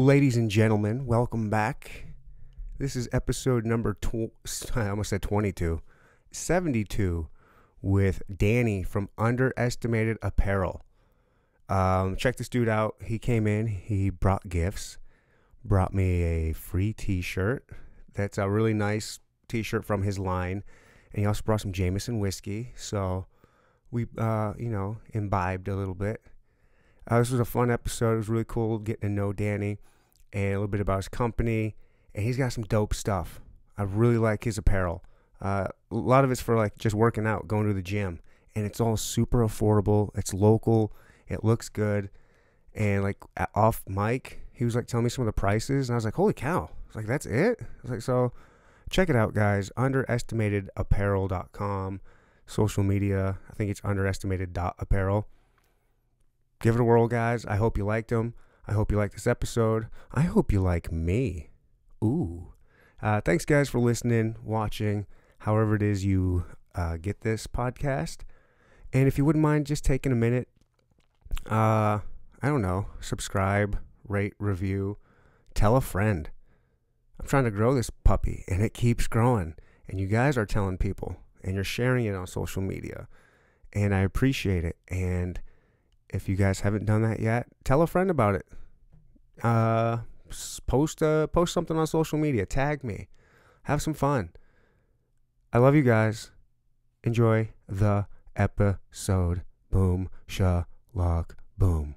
Ladies and gentlemen, welcome back. This is episode number tw- I almost said 22, 72 with Danny from Underestimated Apparel. Um, check this dude out. He came in, he brought gifts, brought me a free t shirt. That's a really nice t shirt from his line. And he also brought some Jameson whiskey. So we, uh, you know, imbibed a little bit. Uh, this was a fun episode. It was really cool getting to know Danny and a little bit about his company. And he's got some dope stuff. I really like his apparel. Uh, a lot of it's for like just working out, going to the gym, and it's all super affordable. It's local. It looks good. And like off mic, he was like telling me some of the prices, and I was like, "Holy cow!" I was like, "That's it." I was like, "So, check it out, guys. Underestimatedapparel.com, social media. I think it's underestimated.apparel. Give it a whirl, guys. I hope you liked them. I hope you like this episode. I hope you like me. Ooh. Uh, thanks, guys, for listening, watching, however it is you uh, get this podcast. And if you wouldn't mind just taking a minute, uh, I don't know, subscribe, rate, review, tell a friend. I'm trying to grow this puppy, and it keeps growing. And you guys are telling people, and you're sharing it on social media. And I appreciate it. And if you guys haven't done that yet, tell a friend about it. Uh, post uh, post something on social media. Tag me. Have some fun. I love you guys. Enjoy the episode. Boom, sha, lock, boom.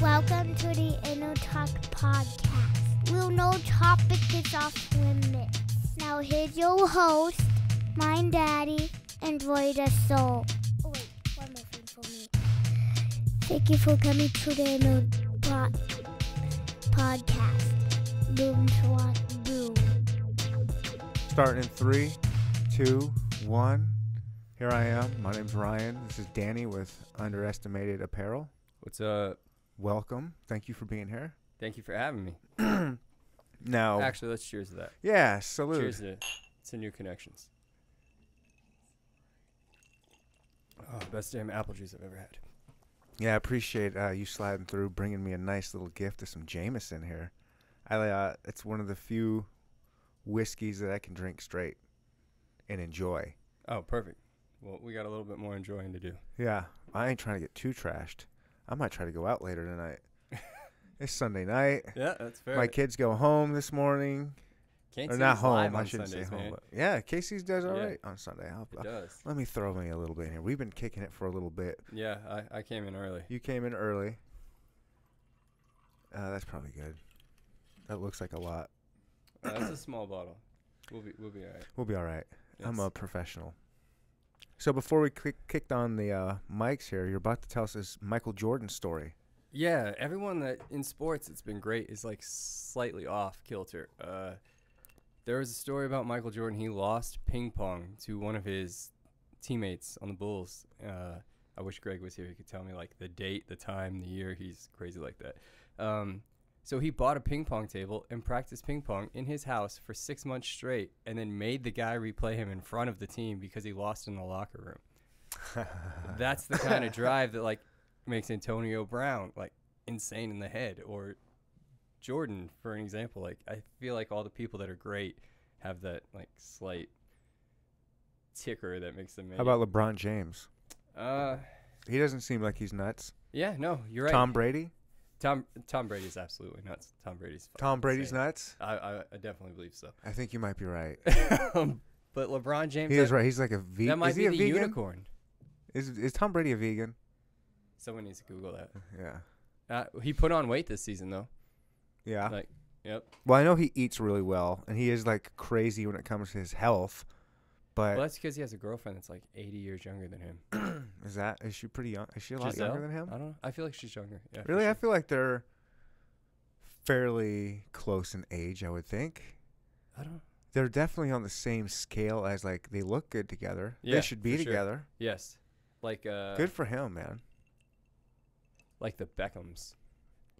Welcome to the Inner Talk Podcast. We'll no topic is off limits. Now here's your host, my daddy, and Voida Soul. Oh wait, one more thing for me. Thank you for coming to the Inner po- Podcast. Boom, swat, boom. Starting in three, two, one. Here I am. My name's Ryan. This is Danny with Underestimated Apparel. What's up? Welcome. Thank you for being here. Thank you for having me. Now, Actually, let's cheers to that. yeah, salute. Cheers to, to new connections. Oh, best damn apple juice I've ever had. Yeah, I appreciate uh, you sliding through, bringing me a nice little gift of some Jameson here. I uh, it's one of the few whiskeys that I can drink straight and enjoy. Oh, perfect. Well, we got a little bit more enjoying to do. Yeah, I ain't trying to get too trashed. I might try to go out later tonight. it's Sunday night. Yeah, that's fair. My kids go home this morning. Can't or not home. I shouldn't Sundays, say home. man. But yeah, Casey's does all Yeah. right on Sunday. I'll, It does. let me throw me a little bit in here. We've been kicking it for a little bit. Yeah, I, I came in early. You came in early. Uh, that's probably good. That looks like a lot. Uh, that's a small bottle. We'll be we'll be all right. We'll be all right. I'm a professional. So before we kick, kicked on the uh, mics here, you're about to tell us this Michael Jordan story. Yeah, everyone that in sports it's been great is like slightly off kilter. Uh, there was a story about Michael Jordan. He lost ping pong to one of his teammates on the Bulls. Uh, I wish Greg was here. He could tell me like the date, the time, the year. He's crazy like that. Um, so he bought a ping pong table and practiced ping pong in his house for six months straight, and then made the guy replay him in front of the team because he lost in the locker room. That's the kind of drive that like makes Antonio Brown like insane in the head or Jordan for an example like I feel like all the people that are great have that like slight ticker that makes them How about LeBron James? uh He doesn't seem like he's nuts. yeah no you're right Tom Brady? Tom Tom Brady's absolutely nuts Tom Brady's Tom Brady's insane. nuts? I, I I definitely believe so I think you might be right. Um, but LeBron James He is that, right. He's like a vegan. that might is be he a the vegan? unicorn Is is Tom Brady a vegan? someone needs to Google that Yeah. uh, he put on weight this season though Yeah. like yep Well, I know he eats really well, and he is like crazy when it comes to his health. But well that's because he has a girlfriend that's like 80 years younger than him is that is she pretty young? Is she a lot Gisele? younger than him? I don't know. I feel like she's younger. Yeah, Really, I feel like they're fairly close in age. I would think I don't. they're definitely on the same scale as like they look good together. Yeah, they should be for sure. together. Yes, like uh, good for him, man. like the Beckhams.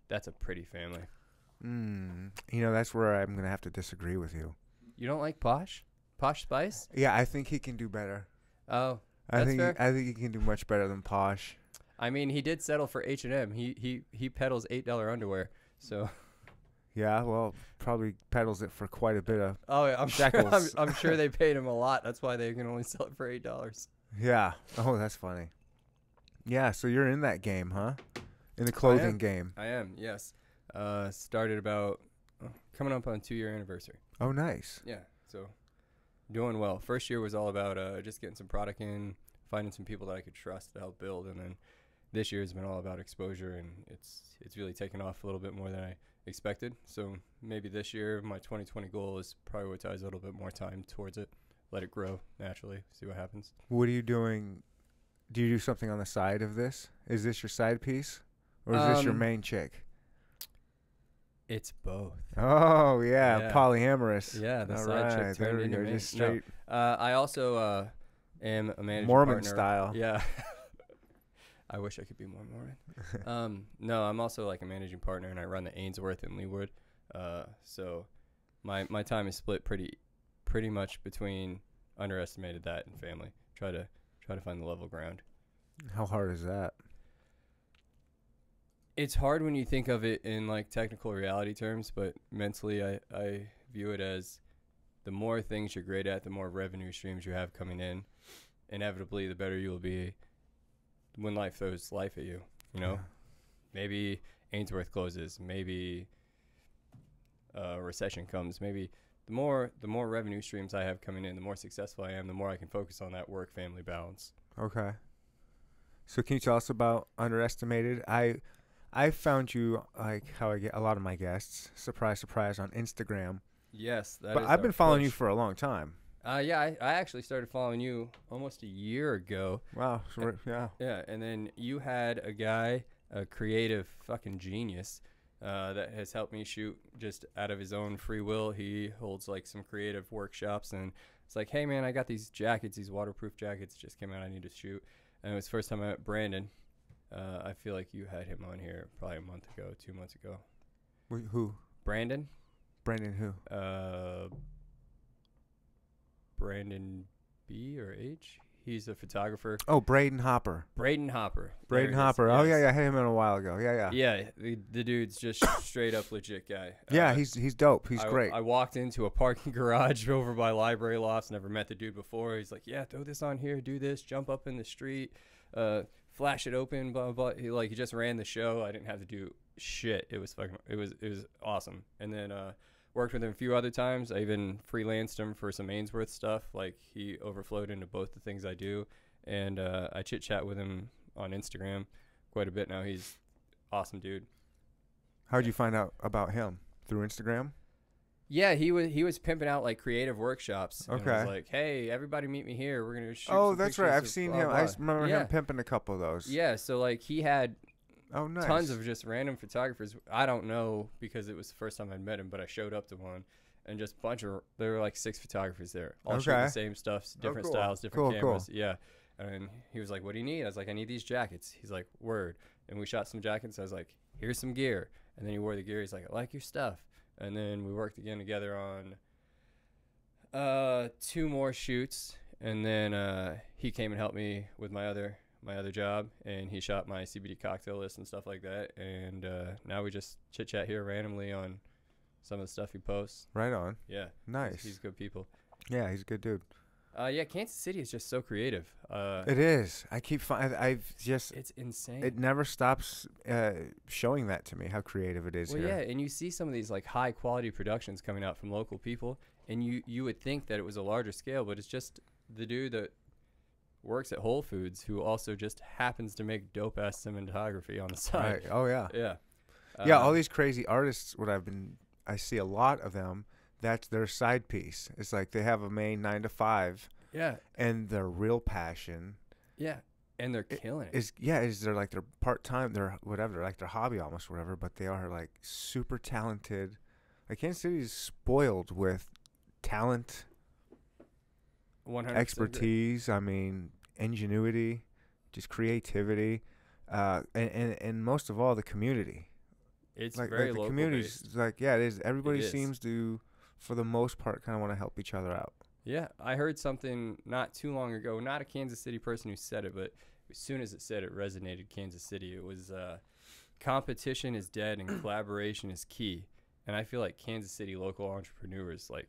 That's a pretty family. Mm, you know, that's where I'm gonna have to disagree with you. You don't like Posh? Posh Spice? Yeah, I think he can do better. Oh, I think fair. I think he can do much better than Posh. I mean, he did settle for H and M. He he he peddles eight dollar underwear. So Yeah, well, probably peddles it for quite a bit of. oh, yeah, I'm sure I'm, I'm sure they paid him a lot. That's why they can only sell it for eight dollars. Yeah. Oh, that's funny. Yeah, so you're in that game, huh? In the clothing am. game. I am yes. Uh, started about uh, coming up on two year anniversary. Oh, nice. Yeah, so doing well. First year was all about uh, just getting some product in, finding some people that I could trust to help build, and then this year has been all about exposure, and it's it's really taken off a little bit more than I expected. So maybe this year my 2020 goal is prioritize a little bit more time towards it, let it grow naturally, see what happens. What are you doing? Do you do something on the side of this? Is this your side piece? Or is this your Um, main chick? It's both. Oh, yeah, yeah. polyamorous. Yeah, the All side right, there turned into Just no, straight Uh, I also uh, am a managing Mormon partner. style. Yeah. I wish I could be more Mormon. um, no, I'm also like a managing partner, and I run the Ainsworth in Leawood. Uh, so my my time is split pretty pretty much between underestimated that and family. Try to try to find the level ground. How hard is that? It's hard when you think of it in like technical reality terms, but mentally, I I view it as the more things you're great at, the more revenue streams you have coming in. Inevitably, the better you will be when life throws life at you. You know, maybe Ainsworth closes, maybe a recession comes, maybe the more the more revenue streams I have coming in, the more successful I am, the more I can focus on that work family balance. Okay. So can you tell us about underestimated? I I found you like how I get a lot of my guests. Surprise, surprise on Instagram. Yes, that but I've been following you for a long time. Uh, yeah, I, I actually started following you almost a year ago. Wow. Yeah. Yeah, and then you had a guy, a creative fucking genius, uh, that has helped me shoot just out of his own free will. He holds like some creative workshops, and it's like, hey man, I got these jackets, these waterproof jackets, just came out. I need to shoot. And it was the first time I met Brandon. Uh, I feel like you had him on here probably a month ago, two months ago. Wh- Who? Brandon, Brandon who? uh, Brandon B or H. He's a photographer. Oh, Braden Hopper. Braden Hopper. Braden Hopper. Oh yeah, yeah. I had him in a while ago. Yeah, yeah. Yeah, the, the dude's just straight up legit guy. Yeah, Uh, he's he's dope. He's I, great. I walked into a parking garage over by library lofts. Never met the dude before. He's like, "Yeah, throw this on here, do this, jump up in the street, uh, flash it open, blah blah." blah. He like he just ran the show. I didn't have to do shit. It was fucking. It was it was awesome. And then uh, worked with him a few other times. I even freelanced him for some Ainsworth stuff. Like he overflowed into both the things I do, and uh, I chit chat with him on Instagram quite a bit now. He's awesome dude. How'd you find out about him? Through Instagram? Yeah, he was he was pimping out like creative workshops. Okay. was like, hey, everybody meet me here. We're gonna shoot. oh, that's right. I've seen blah, him. I blah." s- remember yeah. him pimping a couple of those. Yeah, so like he had Oh, nice. tons of just random photographers. I don't know because it was the first time I'd met him, but I showed up to one and just a bunch of there were like six photographers there, all shooting the same stuff, Oh, different cool. styles, different Cool, cool. cameras. Yeah, and he was like, "What do you need?" I was like, "I need these jackets." He's like, "Word," and we shot some jackets. I was like, "Here's some gear," and then he wore the gear. He's like, "I like your stuff," and then we worked again together on uh two more shoots, and then uh he came and helped me with my other my other job and he shot my CBD cocktail list and stuff like that and uh now we just chit chat here randomly on some of the stuff he posts Right on. yeah he's- Nice. he's good people Yeah, he's a good dude. Uh yeah Kansas City is just so creative uh It is. I keep finding. I've just. it's insane It never stops uh, showing that to me how creative it is well here. yeah and you see some of these like high quality productions coming out from local people and you you would think that it was a larger scale but it's just the dude that works at Whole Foods who also just happens to make dope ass cinematography on the side Right. Oh yeah. yeah yeah. Uh, All these crazy artists. What I've been. I see a lot of them. That's their side piece. It's like they have a main nine to five, yeah and their real passion Yeah, and they're killing it. is yeah is they're like their part time their whatever they're like their hobby almost whatever but they are like super talented like Kansas City is spoiled with talent 100% expertise I mean ingenuity just creativity uh and, and and most of all the community It's like, very like the community's based. like yeah it is everybody is. seems to for the most part kind of want to help each other out Yeah, I heard something not too long ago. Not a Kansas City person who said it, but as soon as it said it resonated Kansas City. It was uh, competition is dead and collaboration is key. And I feel like Kansas City local entrepreneurs like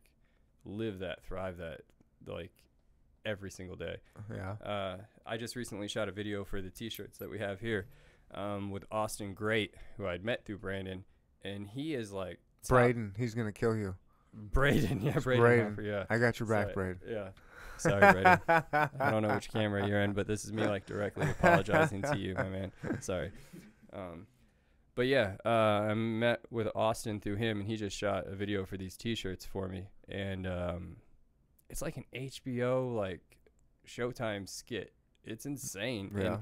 live that, thrive that, like every single day. Yeah. Uh, I just recently shot a video for the T-shirts that we have here um, with Austin Great, who I'd met through Brandon, and he is like top- Braden, he's gonna kill you. Braden, yeah, Braden, Braden. Hopper, yeah. I got your back, Sorry- Braden. Yeah. Sorry, Braden. I don't know which camera you're in, but this is me like directly apologizing to you, my man. Sorry. Um, but yeah, uh, I met with Austin through him, and he just shot a video for these T-shirts for me, and um, it's like an HBO like Showtime skit. It's insane. and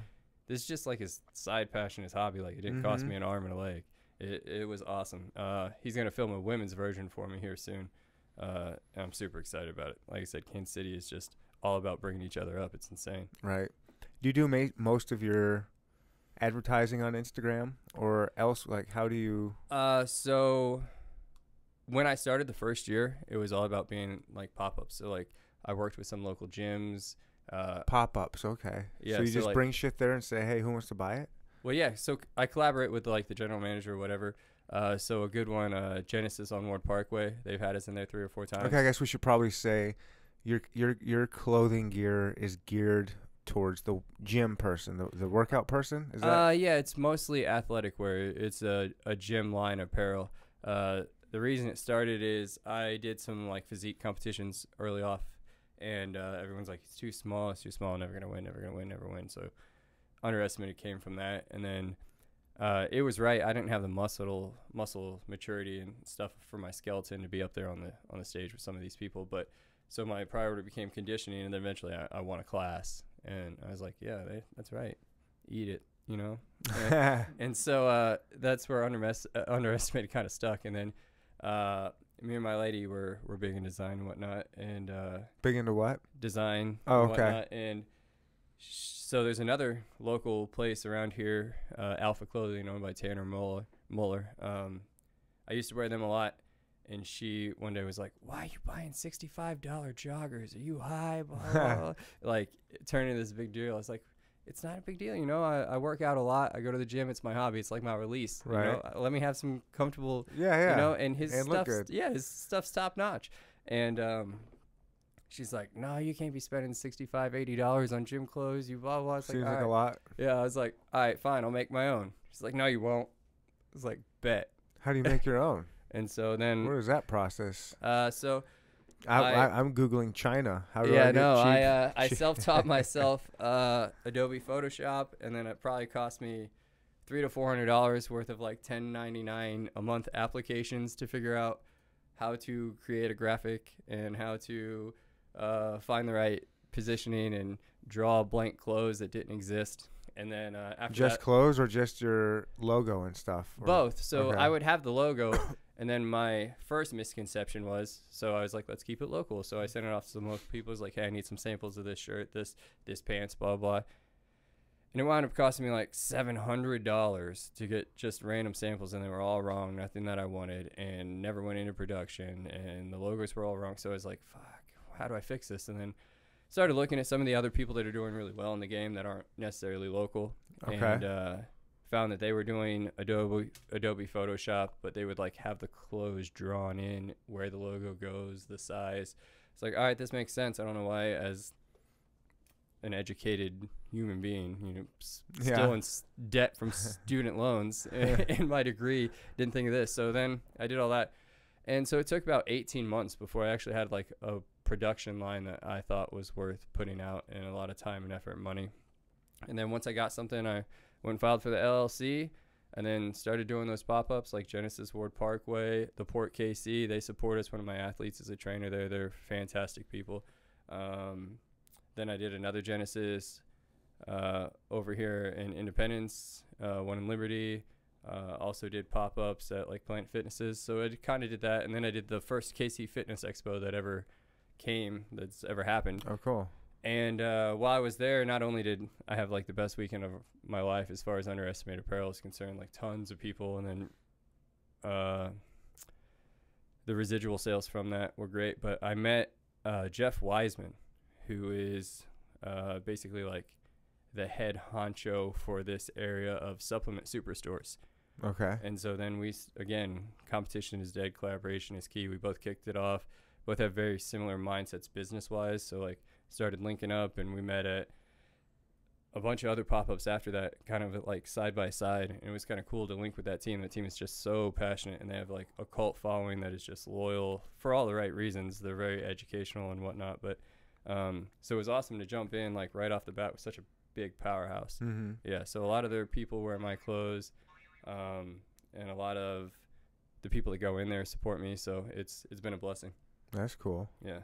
this is just like his side passion, his hobby. Like it didn't cost Mhm. me an arm and a leg. It it was awesome. Uh, he's gonna film a women's version for me here soon. Uh, and I'm super excited about it. Like I said, Kansas City is just all about bringing each other up. It's insane. Right. Do you do ma- most of your advertising on Instagram or else? Like, how do you? Uh, so when I started the first year, it was all about being like pop-ups. So like I worked with some local gyms. Uh, Pop ups, okay. Yeah, So you so, just like- bring shit there and say, "Hey, who wants to buy it?" Well, yeah. So I collaborate with like the general manager or whatever. Uh, so a good one, uh, Genesis on Ward Parkway. They've had us in there three or four times. Okay, I guess we should probably say your your your clothing gear is geared towards the gym person, the the workout person. Is that Uh, yeah, it's mostly athletic wear. It's a, a gym line apparel. Uh, the reason it started is I did some like physique competitions early off, and uh, everyone's like, "It's too small. It's too small. Never gonna win. Never gonna win. Never win." So underestimated came from that, and then uh, it was right. I didn't have the muscle muscle maturity and stuff for my skeleton to be up there on the on the stage with some of these people, but. So my priority became conditioning, and then eventually I, I won a class, and I was like, "Yeah, they, that's right, eat it," you know. And- and so uh, that's where underest- uh, underestimated kind of stuck. And then uh, me and my lady were, were big in design and whatnot, and uh, big into what? design. Oh, and okay. whatnot. And so there's another local place around here, uh, Alpha Clothing, owned by Tanner Muller. Muller. Um, I used to wear them a lot. And she one day was like, "Why are you buying sixty-five dollar joggers? Are you high?" Blah, blah, blah. like turning this big deal. I was like, "It's not a big deal, you know. I, I work out a lot. I go to the gym. It's my hobby. It's like my release. You know? Right. Let me have some comfortable Yeah, yeah. you know and his And good. yeah his stuff's top notch and um she's like no you can't be spending 65 80 dollars on gym clothes you blah blah it's Seems like, like, "All a lot. yeah i was like all right fine i'll make my own she's like no you won't i was like bet How do you make your own? and so then What is that process? uh so I, I- I, I'm googling China. How do I yeah get no cheap? i uh, i self-taught myself uh adobe photoshop and then it probably cost me three to four hundred dollars worth of like 1099 a month applications to figure out how to create a graphic and how to uh, find the right positioning and draw blank clothes that didn't exist. And then uh, after just that, clothes or just your logo and stuff? or- both. So okay. i would have the logo and then my first misconception was so i was like let's keep it local. So i sent it off to some local people. I was like hey i need some samples of this shirt this this pants blah blah. And it wound up costing me like seven hundred dollars to get just random samples and they were all wrong nothing that i wanted and never went into production and the logos were all wrong. So i was like fuck how do i fix this and then started looking at some of the other people that are doing really well in the game that aren't necessarily local Okay. and uh, found that they were doing Adobe Adobe Photoshop, but they would like have the clothes drawn in where the logo goes, the size. It's like, all right, this makes sense. I don't know why, as an educated human being, you know, s- Yeah. still in s- debt from student loans and my degree, didn't think of this. So then I did all that, and so it took about 18 months before I actually had like a production line that I thought was worth putting out and a lot of time and effort and money. And then once I got something, I went and filed for the LLC and then started doing those pop ups like Genesis Ward Parkway, the Port KC. They support us. One of my athletes is a trainer there. They're fantastic people. Um, then I did another Genesis uh, over here in Independence, uh, one in Liberty. Uh, also did pop ups at like Planet Fitnesses. So I kind of did that. And then I did the first KC Fitness Expo that ever came, that's ever happened. Oh, cool. And uh, while I was there, not only did I have like the best weekend of my life as far as underestimated apparel is concerned, like tons of people, and then uh, the residual sales from that were great. But I met uh, Jeff Wiseman, who is uh, basically like the head honcho for this area of supplement superstores. Okay. And so then we again, competition is dead, collaboration is key. We both kicked it off. Both have very similar mindsets business wise. So like started linking up and we met at a bunch of other pop-ups after that kind of like side by side and it was kind of cool to link with that team the team is just so passionate and they have like a cult following that is just loyal for all the right reasons they're very educational and whatnot but um, so it was awesome to jump in like right off the bat with such a big powerhouse Mm-hmm. yeah, so a lot of their people wear my clothes, um, and a lot of the people that go in there support me. So it's it's been a blessing. That's cool. Yeah.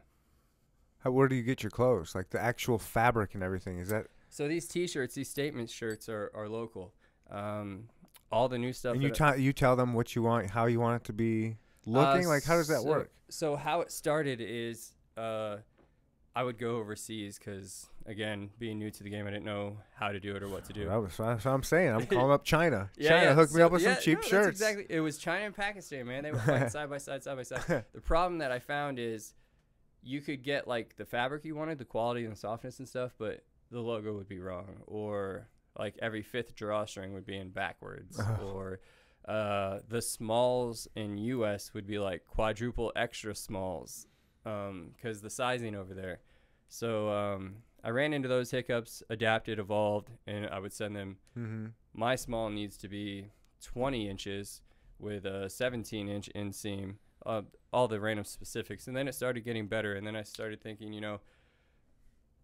How, where do you get your clothes? Like the actual fabric and everything? Is that? So these T-shirts, these statement shirts, are are local. Um, all the new stuff. and you tell you tell them what you want, how you want it to be looking. Uh, like how does that so- work? So how it started is uh, I would go overseas because again, being new to the game, I didn't know how to do it or what to do. That was, that's what I'm saying. I'm calling up China. Yeah, China, yeah, hook me up with yeah, some cheap no, shirts. Exactly. It was China and Pakistan, man. They were fighting side by side, side by side. The problem that I found is you could get like the fabric you wanted, the quality and the softness and stuff, but the logo would be wrong, or like every fifth drawstring would be in backwards, or uh, the smalls in U.S. would be like quadruple extra smalls, because the sizing over there. So um, I ran into those hiccups, adapted, evolved, and I would send them Mm-hmm. my small needs to be 20 inches with a 17 inch inseam, uh, all the random specifics. And then it started getting better. And then I started thinking, you know,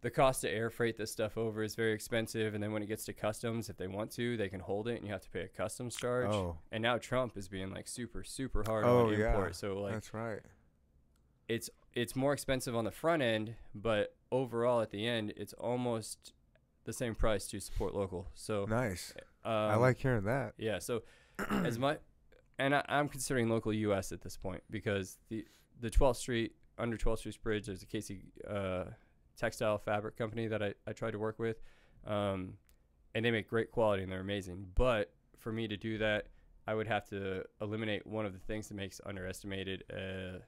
the cost to air freight this stuff over is very expensive. And then when it gets to customs, if they want to, they can hold it and you have to pay a customs charge. Oh, And now Trump is being like super, super hard Oh, on yeah. import. So like that's right. it's it's more expensive on the front end, but overall at the end, it's almost the same price to support local. So Nice. um, I like hearing that. yeah. So as much, and I, I'm considering local U.S. at this point because the the 12th Street under 12th Street Bridge, there's a Casey uh, textile fabric company that I, I try to work with, um, and they make great quality and they're amazing. But for me to do that, I would have to eliminate one of the things that makes underestimated uh,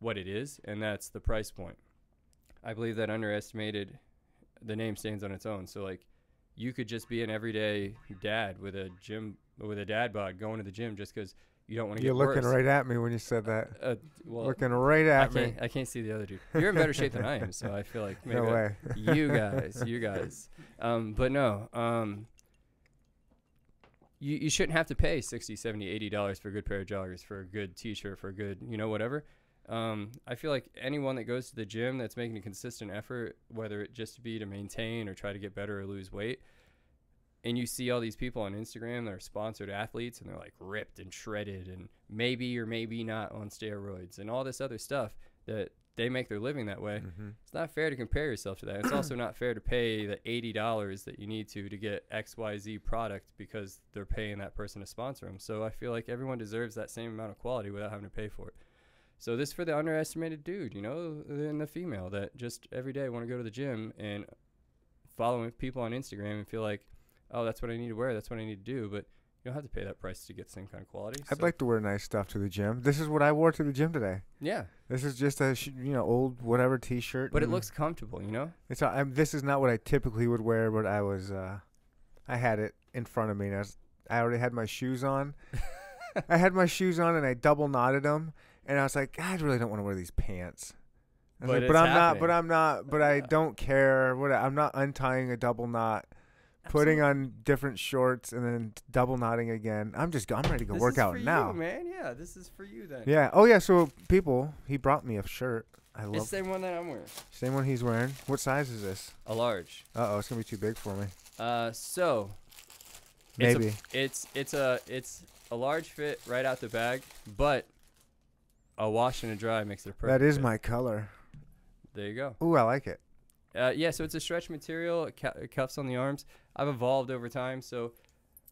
what it is, and that's the price point. I believe that underestimated, the name stands on its own. So like you could just be an everyday dad with a gym with a dad bod going to the gym just because you don't want to get You're looking worse. right at me when you said that. Uh, well, looking right I at me. I can't see the other dude. You're in better shape than I am, so I feel like maybe No way. you guys, you guys. Um, but no, um, you, you shouldn't have to pay 60 70 80 dollars for a good pair of joggers for a good t-shirt for a good you know whatever um, i feel like anyone that goes to the gym that's making a consistent effort whether it just be to maintain or try to get better or lose weight and you see all these people on instagram that are sponsored athletes and they're like ripped and shredded and maybe or maybe not on steroids and all this other stuff that they make their living that way hmm it's not fair to compare yourself to that. It's also not fair to pay the eighty dollars that you need to to get X Y Z product because they're paying that person to sponsor them. So I feel like everyone deserves that same amount of quality without having to pay for it. So this for the underestimated dude, you know, and the female that just every day want to go to the gym and following people on Instagram and feel like, oh, that's what I need to wear, that's what I need to do, but you don't have to pay that price to get the same kind of quality. I'd So, like to wear nice stuff to the gym. This is what I wore to the gym today. yeah, This is just a sh- you know old whatever T-shirt. but it looks comfortable, you know. It's this is not what I typically would wear, but I was uh, I had it in front of me. And I, was, I already had my shoes on. I had my shoes on and I double knotted them, and I was like, I really don't want to wear these pants. But like, it's but I'm not. But. I'm not. But I don't care. What I'm not untying a double knot, putting on different shorts, and then double knotting again. I'm just. I'm ready to go This work is out for now. you, man. Yeah, this is for you then. Yeah. Oh yeah. So people, he brought me a shirt. I It's love the same one that I'm wearing. same one he's wearing. What size is this? A large. Uh oh, it's gonna be too big for me. Uh, so It's a- Maybe. it's it's a it's a large fit right out the bag, but a wash and a dry makes it a perfect. that is fit. my color. There you go. Ooh, I like it. Uh, yeah, so it's a stretch material, cu- cuffs on the arms. I've evolved over time, so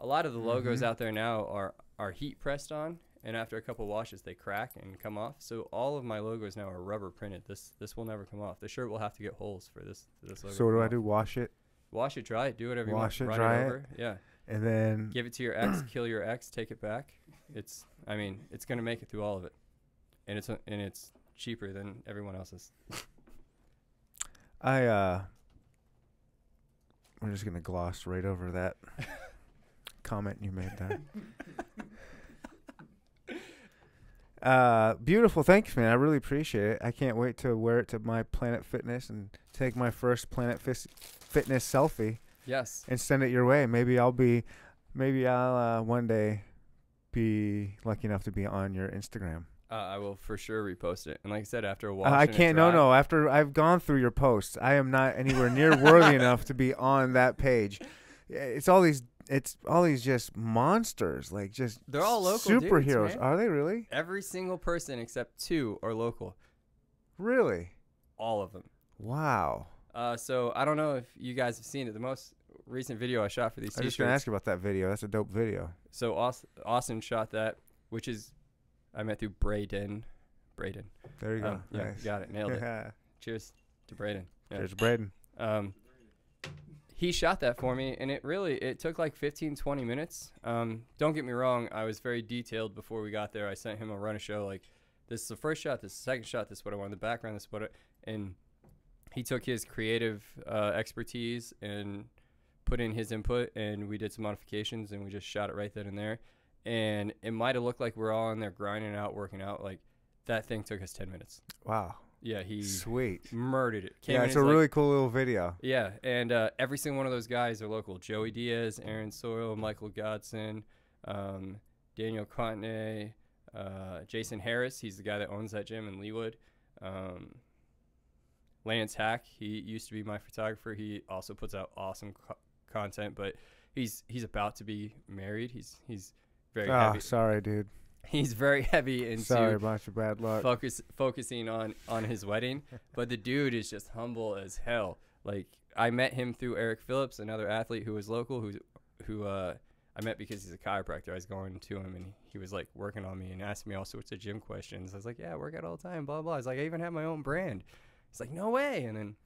a lot of the logos Mhm. out there now are are heat pressed on, and after a couple washes they crack and come off. So all of my logos now are rubber printed. This this will never come off. The shirt will have to get holes for this this logo. So what do come I do? Wash it, Wash it, dry it, do whatever you Wash want. it, Run dry it it. Yeah. and then Give it to your ex, kill your ex, take it back. It's I mean, it's gonna make it through all of it. And it's and it's cheaper than everyone else's. I uh We're just gonna gloss right over that comment you made there. Uh, beautiful. Thanks, man. I really appreciate it. I can't wait to wear it to my Planet Fitness and take my first Planet Fis- Fitness selfie Yes. and send it your way. Maybe I'll be, maybe I'll uh, one day be lucky enough to be on your Instagram. Uh, I will for sure repost it. And like I said, after a Uh, while, I can't. No, no. After I've gone through your posts, I am not anywhere near worthy enough to be on that page. It's all these. It's all these just monsters, like just They're all local superheroes. man. Are they really? Every single person except two are local. Really? All of them. Wow. Uh, so I don't know if you guys have seen it. The most recent video I shot for these I was just gonna ask you about that video. That's a dope video. So Aus- Austin shot that, which is I met through Braden. Braden. There you go. Um, yeah, nice. got it. Nailed it. Cheers to Braden. Yeah. There's Braden. Um, he shot that for me, and it really it took like 15, 20 minutes. Um, don't get me wrong, I was very detailed before we got there. I sent him a run of show like this is the first shot, this is the second shot, this is what I want in the background, this is what I, and he took his creative uh, expertise and put in his input, and we did some modifications, and we just shot it right then and there. And it might have looked like we're all in there grinding out, working out. Like that thing took us ten minutes. Wow. Yeah, he Sweet. murdered it. Came Yeah, it's a like, really cool little video. yeah, and uh, every single one of those guys are local. Joey Diaz, Aaron Soil, Michael Godson, um, Daniel Conte, uh, Jason Harris. He's the guy that owns that gym in Leawood. Um, Lance Hack. He used to be my photographer. He also puts out awesome co- content, but he's he's about to be married. He's he's very Oh, heavy. sorry, dude. He's very heavy into Sorry about your bad luck. focus focusing on on his wedding but the dude is just humble as hell like i met him through eric phillips another athlete who was local who who uh i met because he's a chiropractor i was going to him and he was like working on me and asked me all sorts of gym questions i was like yeah i work out all the time blah blah i was like i even have my own brand he's like no way and then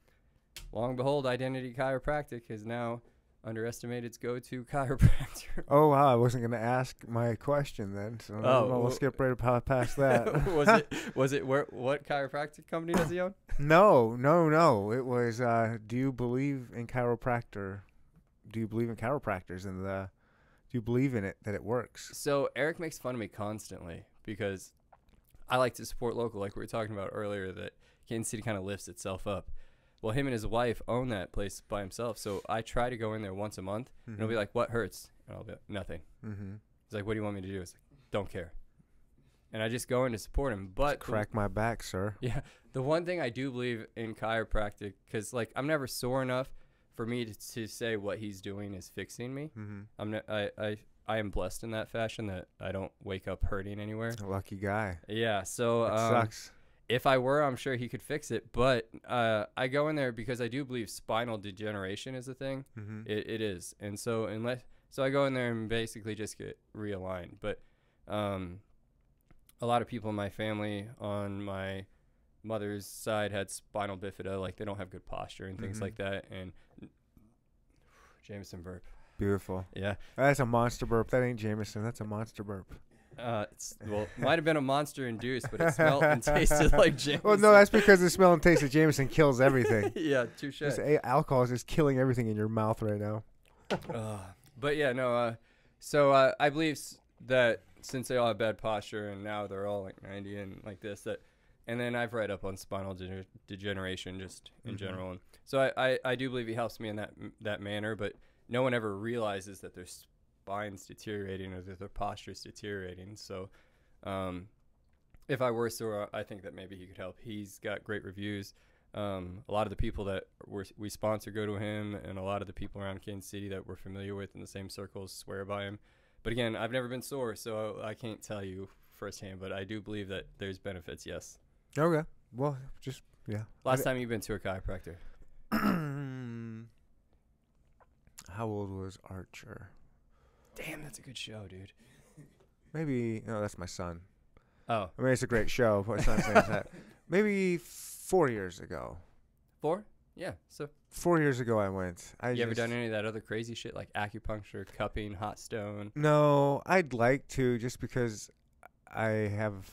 long and behold identity chiropractic is now underestimated's go-to chiropractor Oh wow, I wasn't gonna ask my question then, so Oh, we'll well- skip right pa- past that. was it was it where what chiropractic company does he own no, no, no. It was. Uh, do you believe in chiropractor? Do you believe in chiropractors and the? Do you believe in it that it works? So Eric makes fun of me constantly because I like to support local, like we were talking about earlier, that Kansas City kind of lifts itself up. Well, him and his wife own that place by himself, so I try to go in there once a month, and he'll be like, "What hurts?" And I'll be like, "Nothing." mm-hmm. He's like, "What do you want me to do?" It's like, "Don't care." And I just go in to support him. But the- Crack my back, sir. yeah, the one thing I do believe in chiropractic, because like I'm never sore enough for me to, to say what he's doing is fixing me. Mm-hmm. I'm ne- I, I I am blessed in that fashion that I don't wake up hurting anywhere. Lucky guy. Yeah, so um, sucks. If I were, I'm sure he could fix it. But uh, I go in there because I do believe spinal degeneration is a thing. Mm-hmm. It, it is, and so unless so, I go in there and basically just get realigned. But um, a lot of people in my family on my mother's side had spinal bifida, like they don't have good posture and things Mhm. like that. And Jameson burp, Beautiful. yeah. That's a monster burp. That ain't Jameson. That's a monster burp. Uh, it's, well, might have been a monster induced, but it smelled and tasted like Jameson. Well, no, that's because the smell and taste of Jameson kills everything. yeah, touche. Just a- alcohol is just killing everything in your mouth right now. Ugh. but yeah, no. Uh, so uh, I believe that since they all have bad posture and now they're all like 90 and like this, that, and then I've read up on spinal de- degeneration just in Mhm. general, and so I, I, I do believe he helps me in that m- that manner. But no one ever realizes that their spine's deteriorating or that their posture's deteriorating. So, um, if I were sore, I think that maybe he could help. He's got great reviews. Um, a lot of the people that we're, we sponsor go to him, and a lot of the people around Kansas City that we're familiar with in the same circles swear by him. But again, I've never been sore, so I can't tell you firsthand. But I do believe that there's benefits. Yes. Okay. Well, just yeah. Last time you've been to a chiropractor? How old was Archer? Damn, that's a good show, dude. Maybe no, that's my son. Oh, I mean, it's a great show, but it's not saying that. Maybe four years ago. four? Yeah. So Four years ago, I went. I you ever done any of that other crazy shit like acupuncture, cupping, hot stone? No, I'd like to, just because I have,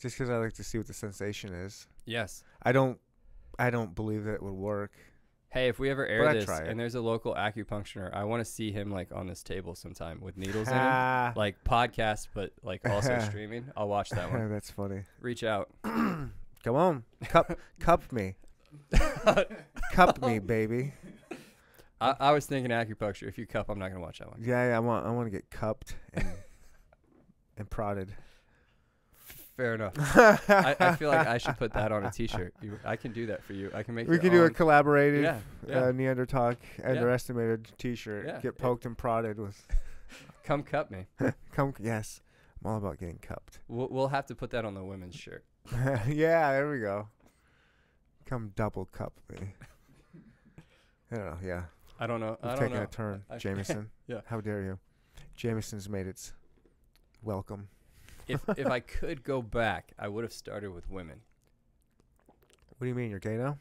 just because I like to see what the sensation is. Yes. I don't, I don't believe that it would work. Hey, if we ever air But I'd this try it. and there's a local acupuncturist, I want to see him like on this table sometime with needles in him, Ah, like podcast, but like also streaming. I'll watch that one. That's funny. Reach out. Come on, cup, cup me, cup me, baby. I, I was thinking acupuncture. If you cup, I'm not gonna watch that one. Yeah, yeah. I want, I want to get cupped and and prodded. Fair enough. I, I feel like I should put that on a T-shirt. You, I can do that for you. I can make. we can do a collaborative Yeah, yeah. Uh, Neanderthal underestimated T-shirt. Yeah, Get poked and prodded with. Come cup me. Come, yes. I'm all about getting cupped. We'll, we'll have to put that on the women's shirt. yeah, there we go. Come double cup me. I don't know. Yeah, I don't know. I we've don't taken know. a turn, I- Jameson. Yeah. How dare you? Jameson's made its welcome. If if I could go back, I would have started with women. What do you mean you're gay now?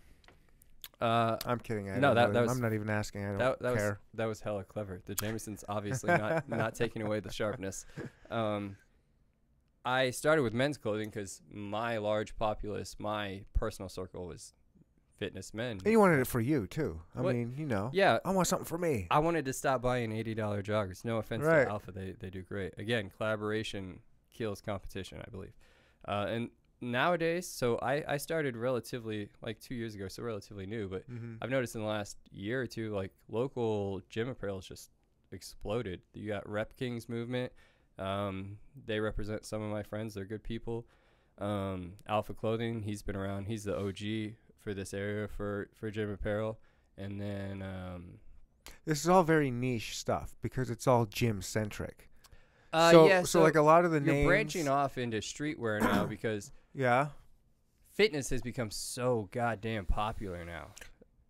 Uh, I'm kidding. I no, that, really, that was, I'm not even asking. I don't that that was care. that was hella clever. The Jameson's obviously not not taking away the sharpness. Um, I started with men's clothing because my large populace, my personal circle was fitness men. And you wanted it for you too. I What- mean, you know. Yeah, I want something for me. I wanted to stop buying eighty dollar joggers. No offense Right. to Alpha, they they do great. Again, collaboration kills competition, I believe. Uh, and nowadays, so I I started relatively like two years ago, so relatively new. But Mm-hmm. I've noticed in the last year or two, like local gym apparel has just exploded. You got Rep Kings movement. Um, they represent some of my friends. They're good people. Um, Alpha Clothing, he's been around. He's the OG for this area for for gym apparel. And then um, This is all very niche stuff because it's all gym centric. Uh, so, yeah, so, like a lot of the you're names. branching off into streetwear now because Yeah, fitness has become so goddamn popular now.